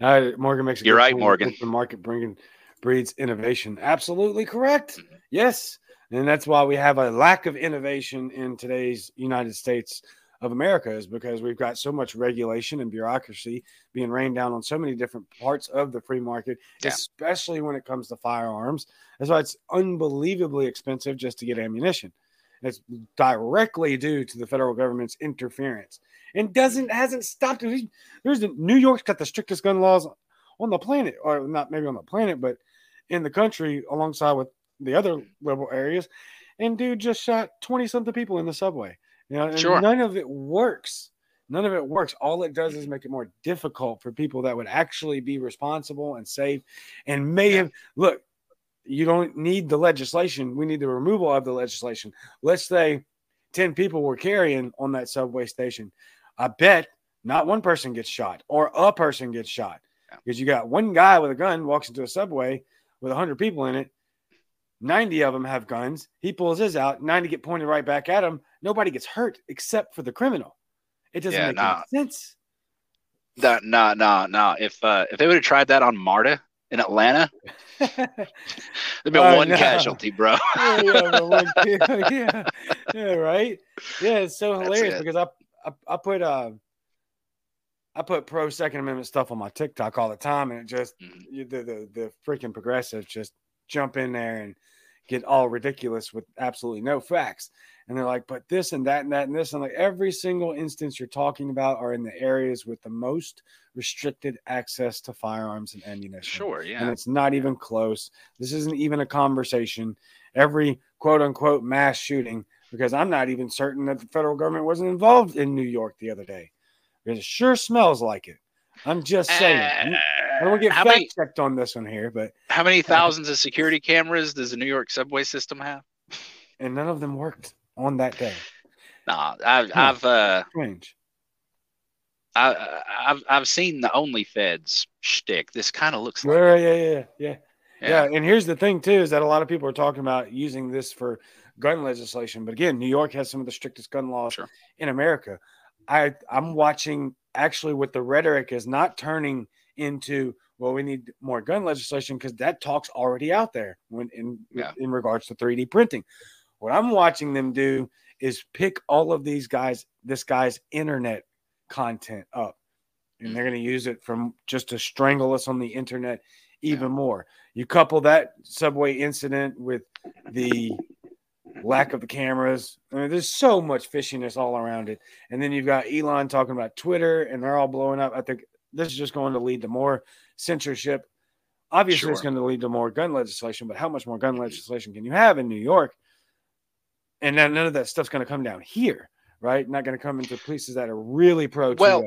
Uh, Morgan makes. You're right, Morgan. The market bringing breeds innovation. Absolutely correct. Mm-hmm. Yes, and that's why we have a lack of innovation in today's United States of America is because we've got so much regulation and bureaucracy being rained down on so many different parts of the free market, yeah. especially when it comes to firearms. That's why it's unbelievably expensive just to get ammunition. It's directly due to the federal government's interference and doesn't hasn't stopped. There's the, New York's got the strictest gun laws on the planet, or not maybe on the planet, but in the country alongside with the other liberal areas. And dude just shot 20 something people in the subway. You know, sure. none of it works. None of it works. All it does is make it more difficult for people that would actually be responsible and safe and may have look, you don't need the legislation. We need the removal of the legislation. Let's say 10 people were carrying on that subway station. I bet not one person gets shot or a person gets shot because you got one guy with a gun walks into a subway with 100 people in it 90 of them have guns. He pulls his out, 90 get pointed right back at him. Nobody gets hurt except for the criminal. It doesn't yeah, make nah. any sense. No, no, no, no. If uh, if they would have tried that on Marta in Atlanta, there'd been uh, one no. casualty, bro. yeah, yeah, one, yeah, yeah, right. Yeah, it's so hilarious because I, I I put uh I put pro Second Amendment stuff on my TikTok all the time, and it just mm-hmm. the, the the freaking progressives just jump in there and get all ridiculous with absolutely no facts. And they're like, but this and that and that and this. And like every single instance you're talking about are in the areas with the most restricted access to firearms and ammunition. Sure, yeah. And it's not even close. This isn't even a conversation. Every quote unquote mass shooting, because I'm not even certain that the federal government wasn't involved in New York the other day. Because it sure smells like it. I'm just saying. Uh, I don't get fact many, checked on this one here, but how many thousands of security cameras does the New York subway system have? And none of them worked on that day. Nah, I've, I've uh, strange. I, have I've seen the OnlyFeds shtick. This kind of looks like. Yeah, yeah, yeah, yeah, yeah. And here's the thing too is that a lot of people are talking about using this for gun legislation, but again, New York has some of the strictest gun laws in America. I I'm watching actually what the rhetoric is not turning into well we need more gun legislation because that talk's already out there when in yeah. in regards to 3D printing. What I'm watching them do is pick all of these guys this guy's internet content up and they're going to use it from just to strangle us on the internet even yeah. more. You couple that subway incident with the lack of the cameras. I mean, there's so much fishiness all around it. And then you've got Elon talking about Twitter and they're all blowing up. I think this is just going to lead to more censorship. Obviously, sure. it's going to lead to more gun legislation, but how much more gun legislation can you have in New York? And then none of that stuff's going to come down here, right? Not going to come into places that are really pro. Well,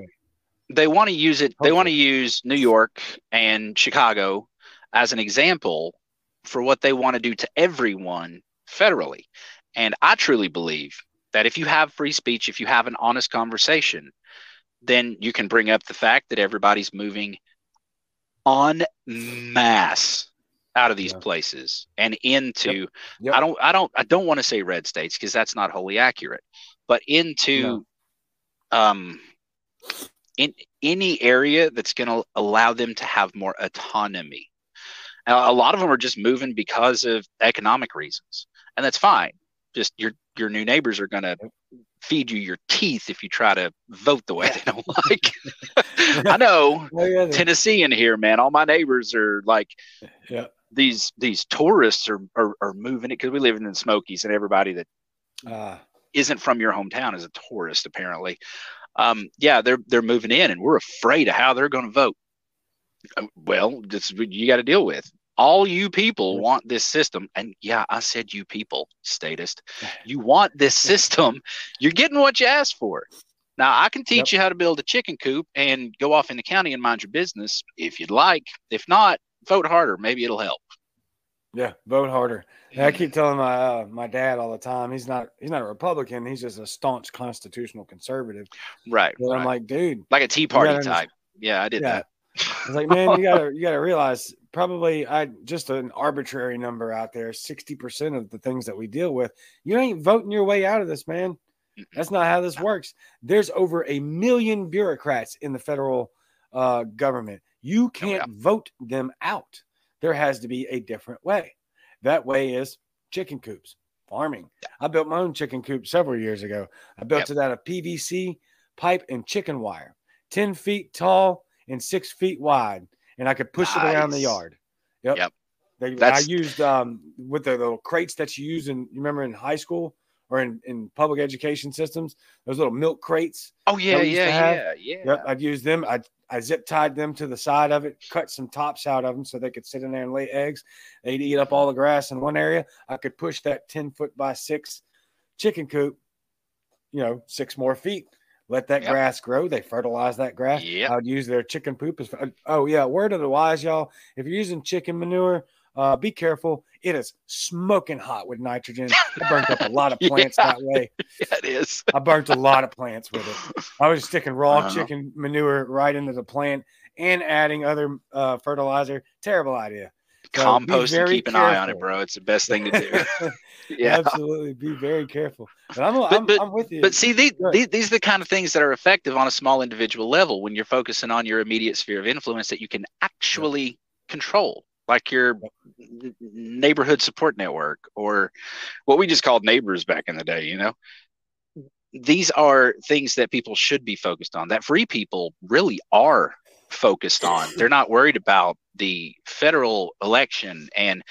they want to use it. Hopefully. They want to use New York and Chicago as an example for what they want to do to everyone federally. And I truly believe that if you have free speech, if you have an honest conversation, then you can bring up the fact that everybody's moving en masse out of these yeah. places and into yep. Yep. I don't I don't I don't want to say red states because that's not wholly accurate, but into no. um in any area that's going to allow them to have more autonomy. Now, a lot of them are just moving because of economic reasons and that's fine. Just your your new neighbors are going to feed you your teeth if you try to vote the way they don't like. I know oh, yeah, Tennessee in here, man. All my neighbors are like, yeah. These these tourists are are, are moving it because we live in the Smokies, and everybody that uh, not from your hometown is a tourist apparently. Um, yeah, they're they're moving in, and we're afraid of how they're going to vote. Uh, well, just you got to deal with all you people want this system and yeah i said you people statist you want this system you're getting what you asked for. Now i can teach yep. you how to build a chicken coop and go off in the county and mind your business if you'd like. If not vote harder. Maybe it'll help. Yeah vote harder. I keep telling my uh, my dad all the time he's not he's not a republican he's just a staunch constitutional conservative. Right, but right. i'm like dude like a tea party type. Yeah i did yeah. that. I was like, man, you gotta you gotta realize probably I just an arbitrary number out there. Sixty percent of the things that we deal with, you ain't voting your way out of this, man. That's not how this works. There's over a million bureaucrats in the federal uh, government. You can't oh, yeah. vote them out. There has to be a different way. That way is chicken coops, farming. I built my own chicken coop several years ago. I built yep. it out of PVC pipe and chicken wire, 10 feet tall and six feet wide and I could push nice. it around the yard. Yep. Yep. They, I used um, with the little crates that you use in you remember in high school or in, in public education systems, those little milk crates. Oh yeah, yeah, yeah, yeah. Yep, I'd use them. I I zip tied them to the side of it, cut some tops out of them so they could sit in there and lay eggs. They'd eat up all the grass in one area. I could push that 10 foot by six chicken coop, you know, six more feet let that yep. grass grow. They fertilize that grass. Yep. I would use their chicken poop. As, oh, yeah. Word of the wise, y'all. If you're using chicken manure, uh, be careful. It is smoking hot with nitrogen. I burnt up a lot of plants yeah. that way. Yeah, it is. I burnt a lot of plants with it. I was sticking raw uh-huh. chicken manure right into the plant and adding other uh, fertilizer. Terrible idea. So Compost and keep an careful. eye on it, bro. It's the best thing to do. yeah, absolutely. Be very careful. But I'm, but, I'm, but, I'm with you. But see, these, these, these are the kind of things that are effective on a small individual level when you're focusing on your immediate sphere of influence that you can actually yeah. control, like your neighborhood support network or what we just called neighbors back in the day. You know, these are things that people should be focused on. That free people really are focused on. They're not worried about the federal election and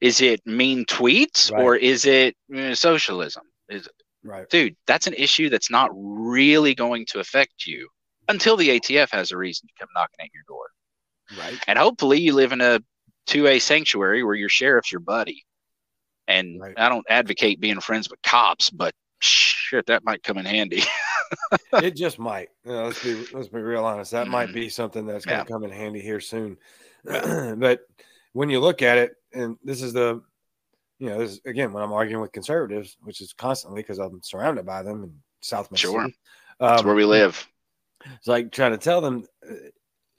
is it mean tweets right. or is it uh, socialism? Is right, dude? That's an issue that's not really going to affect you until the ATF has a reason to come knocking at your door. Right, and hopefully you live in a two A sanctuary where your sheriff's your buddy. And right. I don't advocate being friends with cops, but shit, that might come in handy. it just might. You know, let's be let's be real honest. That mm-hmm. might be something that's going to yeah. come in handy here soon. but when you look at it, and this is the, you know, this again when I'm arguing with conservatives, which is constantly because I'm surrounded by them in South Mississippi. Sure, that's um, where we live. It's like trying to tell them, uh,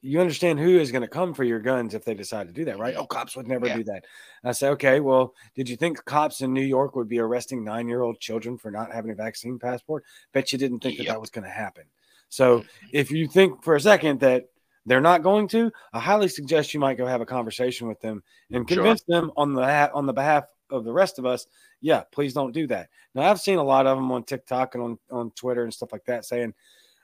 you understand who is going to come for your guns if they decide to do that, right? Oh, cops would never yeah. do that. And I say, okay, well, did you think cops in New York would be arresting nine year old children for not having a vaccine passport? Bet you didn't think yep. that that was going to happen. So mm-hmm. if you think for a second that they're not going to, I highly suggest you might go have a conversation with them and convince sure. them on the on the behalf of the rest of us. Yeah, please don't do that. Now I've seen a lot of them on TikTok and on on Twitter and stuff like that saying,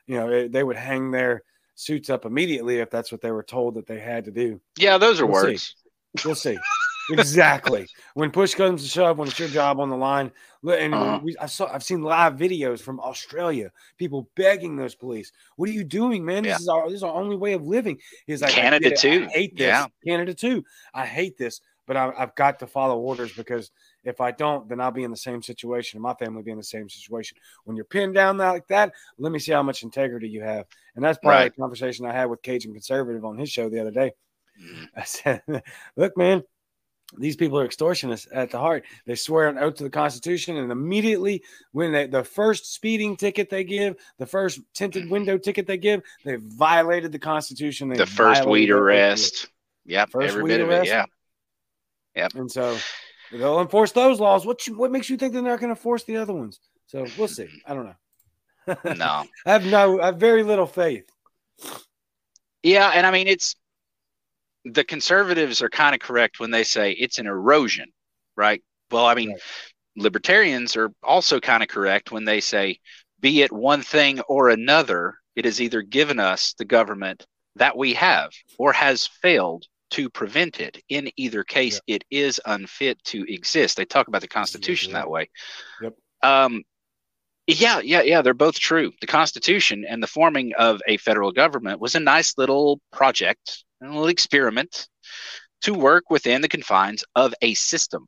you know, they would hang their suits up immediately if that's what they were told that they had to do. Yeah, those are we'll words. See. We'll see. exactly. When push comes to shove, when it's your job on the line, and uh-huh. we, I saw, I've seen live videos from Australia, people begging those police, "What are you doing, man? This is our this is our only way of living." He's like, Canada too. I hate this. Yeah. Canada too. I hate this, but I, I've got to follow orders because if I don't, then I'll be in the same situation, and my family will be in the same situation. When you're pinned down like that, let me see how much integrity you have. And that's probably right. a conversation I had with Cajun Conservative on his show the other day. Mm-hmm. I said, "Look, man." These people are extortionists at the heart. They swear an oath to the Constitution, and immediately when they, the first speeding ticket they give, the first tinted window ticket they give, they violated the Constitution. They the first weed arrest. Yep, first every bit of it. Yeah. Yep. And so They'll enforce those laws. What you, what makes you think they're not going to enforce the other ones? So we'll see. I don't know. no, I have no, I have very little faith. Yeah, and I mean it's the conservatives are kind of correct when they say it's an erosion, right? Well, I mean, right. libertarians are also kind of correct when they say, be it one thing or another, it has either given us the government that we have or has failed to prevent it. In either case, yeah. it is unfit to exist. They talk about the Constitution that way. Yep. Um, yeah, yeah, yeah. They're both true. The Constitution and the forming of a federal government was a nice little project, a little experiment to work within the confines of a system.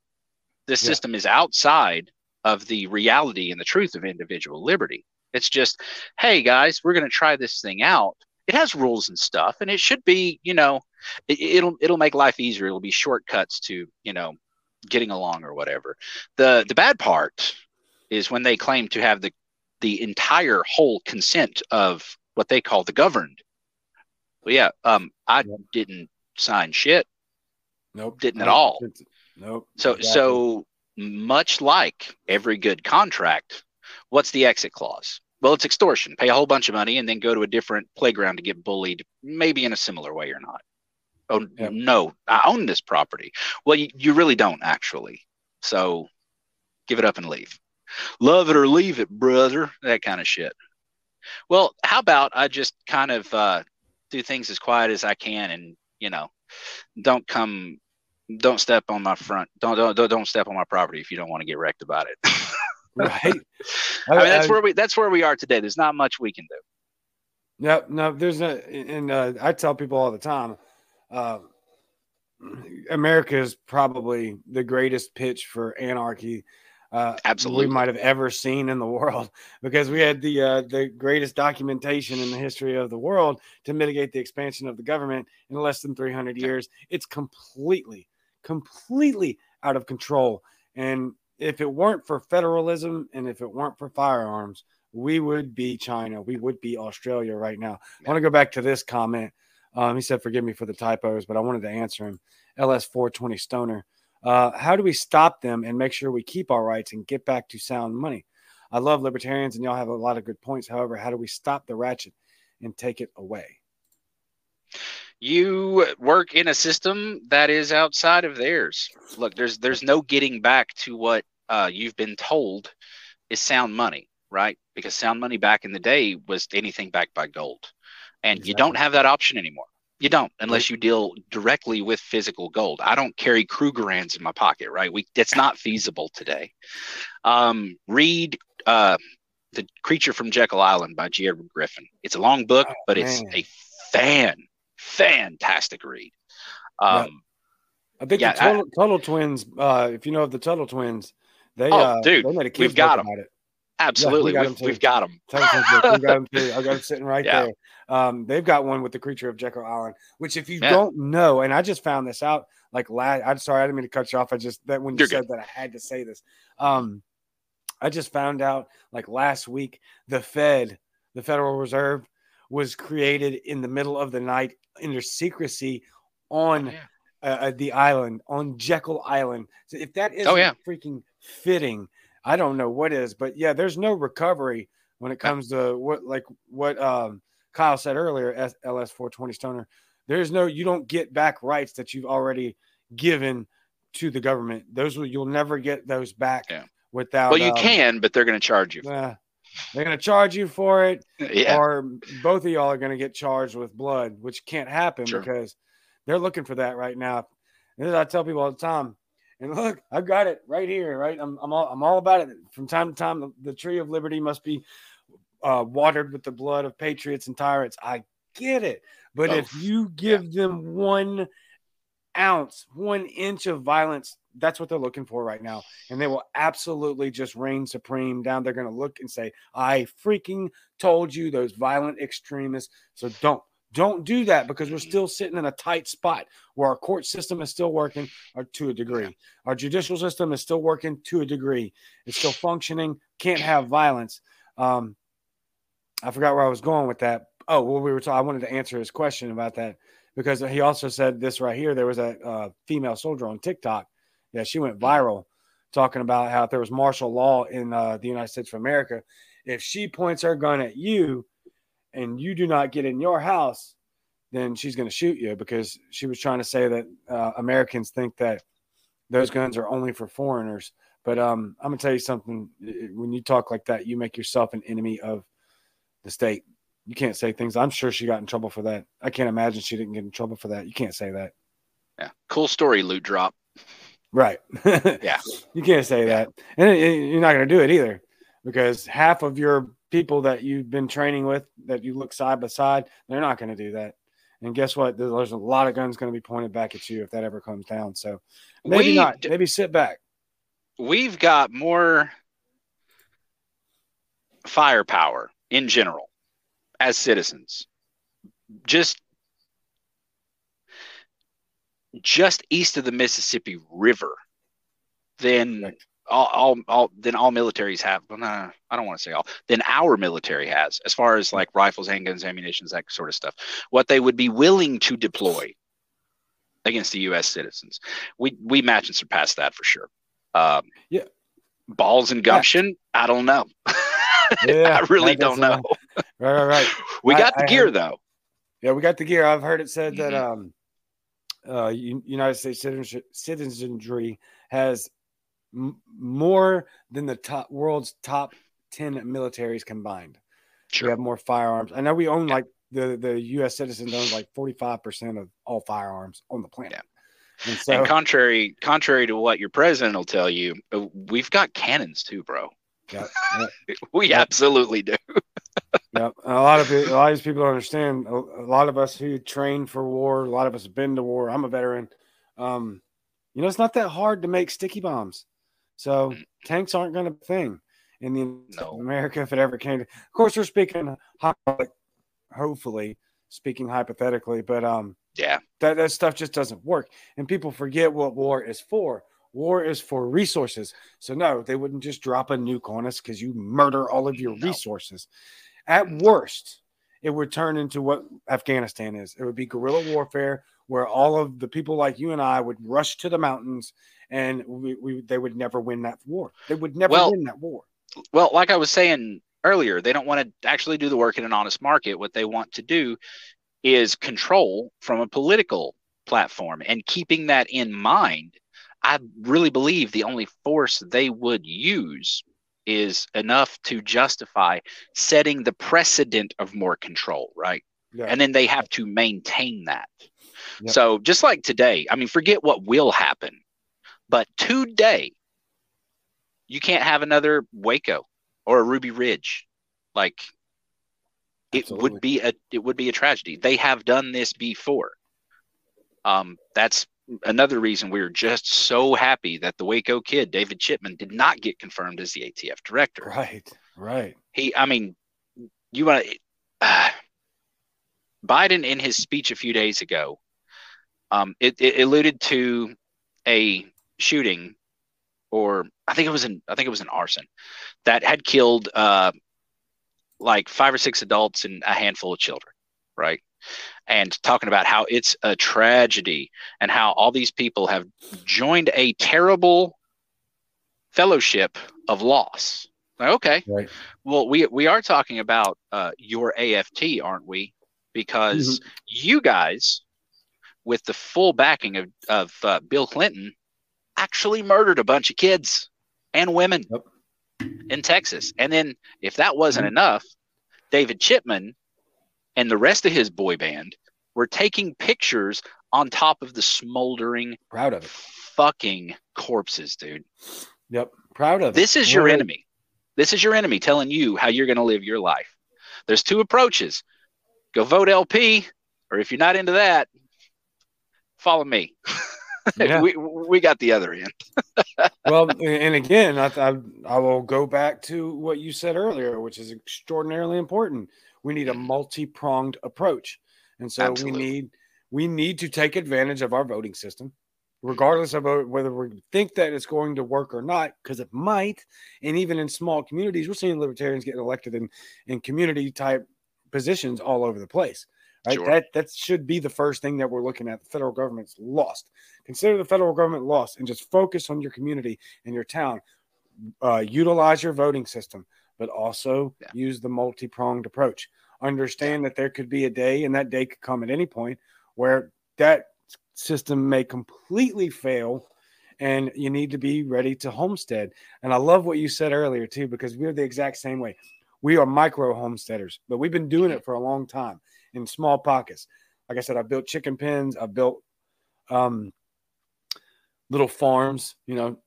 This yeah. system is outside of the reality and the truth of individual liberty. It's just, hey guys, we're going to try this thing out. It has rules and stuff, and it should be, you know, it, will it'll make life easier. It'll be shortcuts to you know getting along or whatever. The the bad part is when they claim to have the the entire whole consent of what they call the governed. Well, yeah, um, I yep. didn't sign shit. Nope, didn't nope. at all. Nope. So exactly. so much like every good contract, what's the exit clause? Well, it's extortion. Pay a whole bunch of money and then go to a different playground to get bullied, maybe in a similar way or not. Oh yep. no, I own this property. Well, you, you really don't actually. So give it up and leave. Love it or leave it, brother. That kind of shit. Well, how about I just kind of uh, do things as quiet as I can, and you know, don't come, don't step on my front, don't don't don't step on my property if you don't want to get wrecked about it. right. I, I mean, that's I, where we that's where we are today. There's not much we can do. No, no, there's a, and uh, I tell people all the time uh, America is probably the greatest pitch for anarchy. Uh, Absolutely, we might have ever seen in the world because we had the uh, the greatest documentation in the history of the world to mitigate the expansion of the government in less than 300 years. It's completely, completely out of control. And if it weren't for federalism and if it weren't for firearms, we would be China. We would be Australia right now. I want to go back to this comment. Um, he said, "Forgive me for the typos, but I wanted to answer him." LS 420 Stoner. Uh, how do we stop them and make sure we keep our rights and get back to sound money? I love libertarians, and y'all have a lot of good points. However, how do we stop the ratchet and take it away? You work in a system that is outside of theirs. Look, there's there's no getting back to what uh, you've been told is sound money, right? Because sound money back in the day was anything backed by gold and exactly. you don't have that option anymore. You don't unless you deal directly with physical gold. I don't carry Krugerrands in my pocket, right? We it's not feasible today. Um, read uh, the Creature from Jekyll Island by G. Edward Griffin. It's a long book, oh, but it's a fan fantastic read. Um, I think yeah, the Tuttle, I, Tuttle Twins. Uh, if you know of the Tuttle Twins, they oh, uh, dude, they we've got them. Absolutely, yeah, we have we've, we've got them. we got them too. I got them sitting right yeah. there. Um, they've got one with the creature of Jekyll Island, which if you yeah. don't know, and I just found this out like last. I'm sorry, I didn't mean to cut you off. I just that when you You're said good. that, I had to say this. Um, I just found out like last week, the Fed, the Federal Reserve, was created in the middle of the night under secrecy on Oh, yeah. uh, the island on Jekyll Island. So if that is Oh, yeah. freaking fitting, I don't know what is. But yeah, there's no recovery when it comes to what like what um, Kyle said earlier. S- LS 420 Stoner. There's no you don't get back rights that you've already given to the government. Those will you'll never get those back Yeah. without. Well, you um, can, but they're going to charge you. uh, they're gonna charge you for it Yeah. or both of y'all are going to get charged with blood, which can't happen Sure. because they're looking for that right now. And as I tell people all the time, and look, I've got it right here, right? I'm, I'm all I'm all about it. From time to time, the, the tree of liberty must be uh, watered with the blood of patriots and tyrants. I get it, but Oh, if you give them one ounce, one inch of violence, that's what they're looking for right now. And they will absolutely just reign supreme down. They're going to look and say, I freaking told you those violent extremists. So don't, don't do that because we're still sitting in a tight spot where our court system is still working or to a degree. Our judicial system is still working to a degree. It's still functioning. Can't have violence. Um, I forgot where I was going with that. Oh, well, we were talking. I wanted to answer his question about that because he also said this right here. There was a uh, female soldier on TikTok. Yeah, she went viral talking about how if there was martial law in uh, the United States of America, if she points her gun at you and you do not get in your house, then she's going to shoot you because she was trying to say that uh, Americans think that those guns are only for foreigners. But um, I'm going to tell you something. When you talk like that, you make yourself an enemy of the state. You can't say things. I'm sure she got in trouble for that. I can't imagine she didn't get in trouble for that. You can't say that. yeah. Cool story, loot drop. Right. Yeah. You can't say that. And it- it- you're not going to do it either because half of your people that you've been training with that you look side by side, they're not going to do that. And guess what? There's a lot of guns going to be pointed back at you if that ever comes down. So maybe We not. Maybe sit back. We've got more firepower in general as citizens. Just just east of the Mississippi River then all, all, all than all militaries have. Well, no, I don't want to say all. then our military has, as far as like rifles, handguns, ammunitions, that sort of stuff. What they would be willing to deploy against the U.S. citizens, we we match and surpass that for sure. Um, Yeah. balls and gumption. I don't know. Yeah, I really don't does, uh, know. Right, right, right. We I- got the I gear heard- though. Yeah, we got the gear. I've heard it said that Mhm. um, uh, United States citizenship, citizenry has m- more than the top world's top ten militaries combined. Sure. We have more firearms. I know we own like the the U.S. citizens own like forty five percent of all firearms on the planet. Yeah. And so, and contrary contrary to what your president will tell you, uh, we've got cannons too, bro. Yeah, yeah, We Yep. absolutely do. yeah. A lot of a lot of these people don't understand. A, a lot of us who train for war, a lot of us have been to war. I'm a veteran. Um, you know, it's not that hard to make sticky bombs. So Mm. tanks aren't going to thing in the No. America if it ever came. To, of course, we're speaking, hopefully speaking hypothetically, but um, Yeah. that, that stuff just doesn't work. And people forget what war is for. War is for resources. So, no, they wouldn't just drop a nuke on us because you murder all of your resources. At worst, it would turn into what Afghanistan is it would be guerrilla warfare where all of the people like you and I would rush to the mountains and we, we they would never win that war. They would never Well, win that war. Well, like I was saying earlier, they don't want to actually do the work in an honest market. What they want to do is control from a political platform. And keeping that in mind, I really believe the only force they would use is enough to justify setting the precedent of more control, right? Yeah. And then they have to maintain that. Yep. So just like today, I mean, forget what will happen, but today, you can't have another Waco or a Ruby Ridge. Like it Absolutely. would be a it would be a tragedy. They have done this before. Um, that's another reason we are just so happy that the Waco kid, David Chipman, did not get confirmed as the ATF director. Right, right. He, I mean, you want to. Uh, Biden, in his speech a few days ago, um, it, it alluded to a shooting, or I think it was an I think it was an arson that had killed uh, like five or six adults and a handful of children, right? And talking about how it's a tragedy and how all these people have joined a terrible fellowship of loss. Like, okay, Right. well, we we are talking about uh, your AFT, aren't we? Because you guys, with the full backing of of uh, Bill Clinton, actually murdered a bunch of kids and women Yep. in Texas. And then, if that wasn't Mhm. enough, David Chipman and the rest of his boy band were taking pictures on top of the smoldering Proud of it. fucking corpses, dude. Yep. Proud of. This is your enemy. This is your enemy telling you how you're going to live your life. There's two approaches. Go vote LP, or if you're not into that, follow me. Yeah. we we got the other end. well, and again, I, I I will go back to what you said earlier, which is extraordinarily important. We need a multi pronged approach, and so Absolutely. we need we need to take advantage of our voting system, regardless of whether we think that it's going to work or not, because it might. And even in small communities, we're seeing libertarians getting elected in in community type positions all over the place. Right. Sure. That that should be the first thing that we're looking at. The federal government's lost. Consider the federal government lost and just focus on your community and your town. Uh, utilize your voting system, but also Yeah. use the multi pronged approach. Understand that there could be a day, and that day could come at any point, where that system may completely fail and you need to be ready to homestead. And I love what you said earlier, too, because we're the exact same way. We are micro homesteaders, but we've been doing it for a long time in small pockets. Like I said, I built chicken pens, I built um, little farms, you know,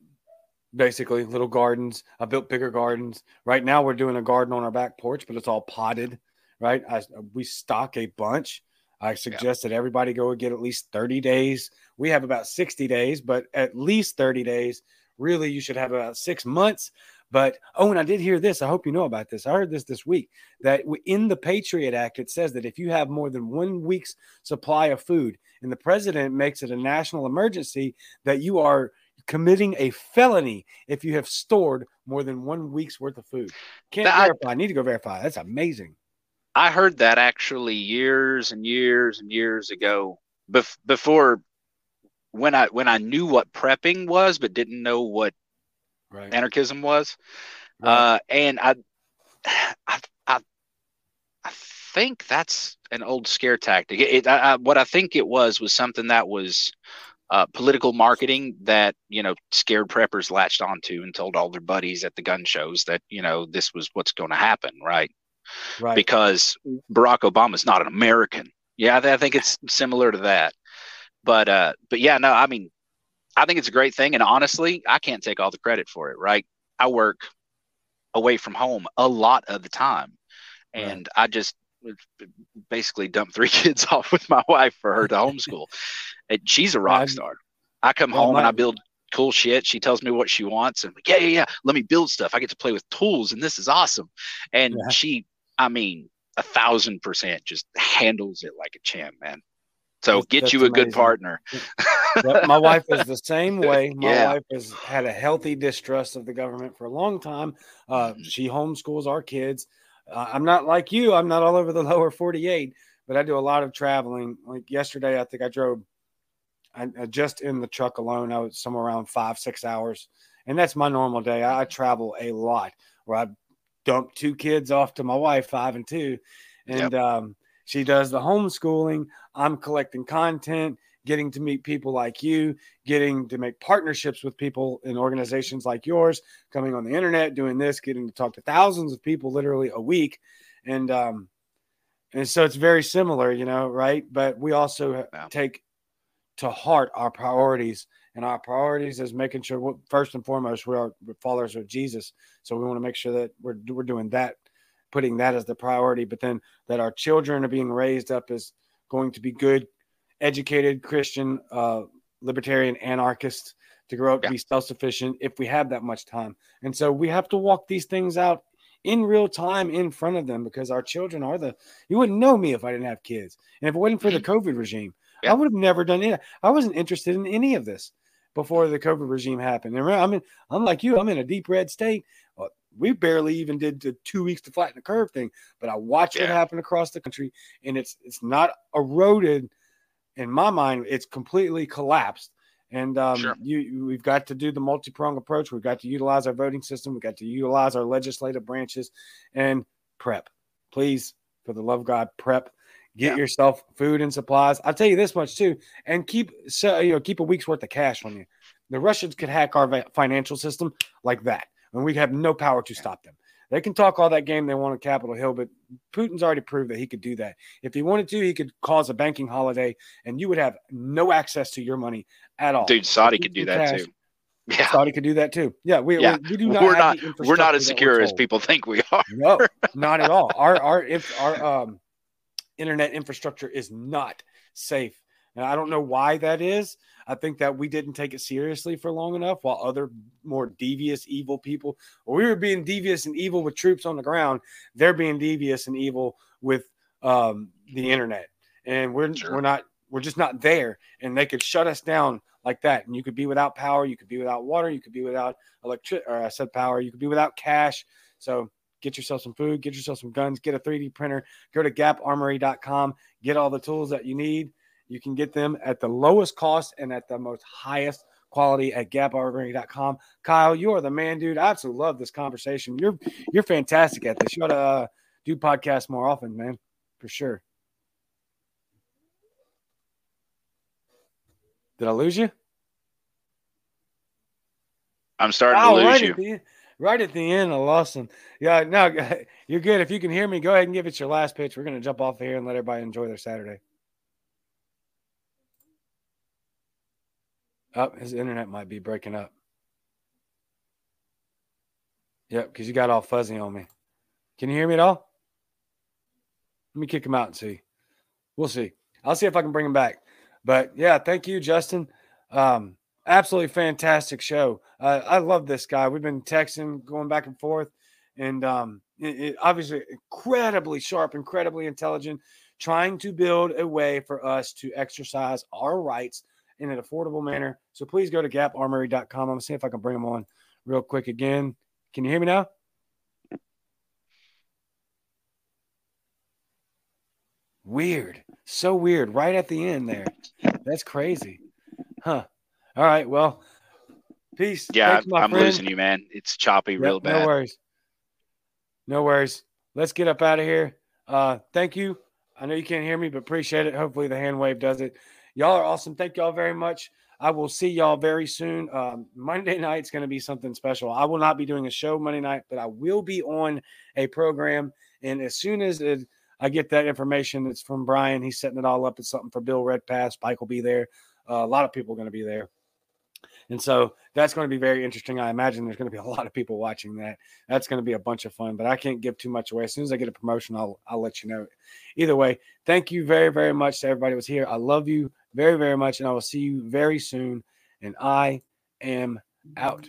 basically little gardens. I built bigger gardens. Right now, we're doing a garden on our back porch, but it's all potted. Right, I, we stock a bunch. I suggest that everybody go and get at least 30 days. We have about 60 days, but at least 30 days. Really, you should have about six months. But oh, and I did hear this. I hope you know about this. I heard this this week that in the Patriot Act, it says that if you have more than one week's supply of food and the president makes it a national emergency, that you are committing a felony if you have stored more than one week's worth of food. Can't That- verify. I need to go verify. That's amazing. I heard that actually years and years and years ago, bef- before when I when I knew what prepping was, but didn't know what Right. anarchism was. Right. Uh, and I, I, I, I think that's an old scare tactic. It, it- I, what I think it was was something that was uh, political marketing that you know scared preppers latched onto and told all their buddies at the gun shows that you know this was what's going to happen, right? right. Because Barack Obama's not an American. Yeah, I, th- I think it's similar to that. But uh, but yeah, no, I mean, I think it's a great thing, and honestly, I can't take all the credit for it. Right? I work away from home a lot of the time, and I just basically dump three kids off with my wife for her to homeschool. And she's a rock I'm- star. I come Well, home and I build cool shit. She tells me what she wants, and I'm like, yeah, yeah, yeah. Let me build stuff. I get to play with tools, and this is awesome. And Yeah. she, I mean, a thousand percent just handles it like a champ, man. So That's- get that's you a good partner. Yep, my wife is the same way. My Yeah. wife has had a healthy distrust of the government for a long time. Uh, Mhm. she homeschools our kids. Uh, I'm not like you. I'm not all over the lower 48, but I do a lot of traveling. Like yesterday, I think I drove I, I just in the truck alone. I was somewhere around five, six hours, and that's my normal day. I, I travel a lot. Where I dump two kids off to my wife, five and two, and um, she does the homeschooling. I'm collecting content, getting to meet people like you, getting to make partnerships with people in organizations like yours, coming on the internet, doing this, getting to talk to thousands of people literally a week. And um and so it's very similar, you know, right? But we also take to heart our priorities. And our priorities is making sure, what first and foremost, we are followers of Jesus. So we want to make sure that we're we're doing that, putting that as the priority. But then that our children are being raised up as going to be good, educated Christian, uh, libertarian anarchists to grow up Yeah. to be self sufficient if we have that much time. And so we have to walk these things out in real time in front of them because our children are the. You wouldn't know me if I didn't have kids, and if it wasn't for the COVID regime, Yeah. I would have never done it. I wasn't interested in any of this before the COVID regime happened. And I'm in, I'm like you. I'm in a deep red state. We barely even did the two weeks to flatten the curve thing. But I watched Yeah. it happen across the country, and it's it's not eroded. In my mind, it's completely collapsed. And um, Sure. you, we've got to do the multi-pronged approach. We've got to utilize our voting system. We've got to utilize our legislative branches and prep. Please, for the love of God, prep. Get Yeah. yourself food and supplies. I'll tell you this much too, and keep so you know keep a week's worth of cash on you. The Russians could hack our financial system like that, and we have no power to stop them. They can talk all that game they want on Capitol Hill, but Putin's already proved that he could do that. If he wanted to, he could cause a banking holiday, and you would have no access to your money at all. Dude, Saudi could do that cash. too. Yeah. Saudi could do that too. Yeah, we, Yeah. we, we do We're not. not- have the We're not as secure as people think we are. No, not at all. Our our if our um internet infrastructure is not safe. And I don't know why that is. I think that we didn't take it seriously for long enough while other more devious, evil people, we were being devious and evil with troops on the ground. They're being devious and evil with um, the internet. And we're, Sure. we're not, we're just not there. And they could shut us down like that. And you could be without power. You could be without water. You could be without electric, or I said power. You could be without cash. So get yourself some food, get yourself some guns, get a 3D printer, go to gaparmory.com, get all the tools that you need. You can get them at the lowest cost and at the most highest quality at gaparmory.com. Kyle, you are the man, dude. I absolutely love this conversation. You're you're fantastic at this. You ought to uh, do podcasts more often, man, for sure. Did I lose you? I'm starting to Oh, lose right you. Right at the end, lost him. Yeah, no, you're good. If you can hear me, go ahead and give it your last pitch. We're going to jump off here and let everybody enjoy their Saturday. Oh, his internet might be breaking up. Yep, because you got all fuzzy on me. Can you hear me at all? Let me kick him out and see. We'll see. I'll see if I can bring him back. But yeah, thank you, Justin. Um, absolutely fantastic show. Uh, I love this guy. We've been texting, going back and forth, and um, it, it- obviously incredibly sharp, incredibly intelligent, trying to build a way for us to exercise our rights in an affordable manner. So please go to gaparmory.com. I'm gonna see if I can bring him on real quick again. Can you hear me now? Weird. So weird. Right at the end there. That's crazy. Huh. All right. Well, peace. Yeah, Thanks, I'm friend. losing you, man. It's choppy Yep, real bad. No worries. No worries. Let's get up out of here. Uh, thank you. I know you can't hear me, but appreciate it. Hopefully the hand wave does it. Y'all are awesome. Thank y'all very much. I will see y'all very soon. Um, Monday night's going to be something special. I will not be doing a show Monday night, but I will be on a program. And as soon as it, I get that information, it's from Brian. He's setting it all up. It's something for Bill Redpath. Mike will be there. Uh, a lot of people are going to be there. And so that's going to be very interesting. I imagine there's going to be a lot of people watching that. That's going to be a bunch of fun, but I can't give too much away. As soon as I get a promotion, I'll I'll let you know. Either way, thank you very very much to everybody who was here. I love you very very much, and I will see you very soon. And I am out.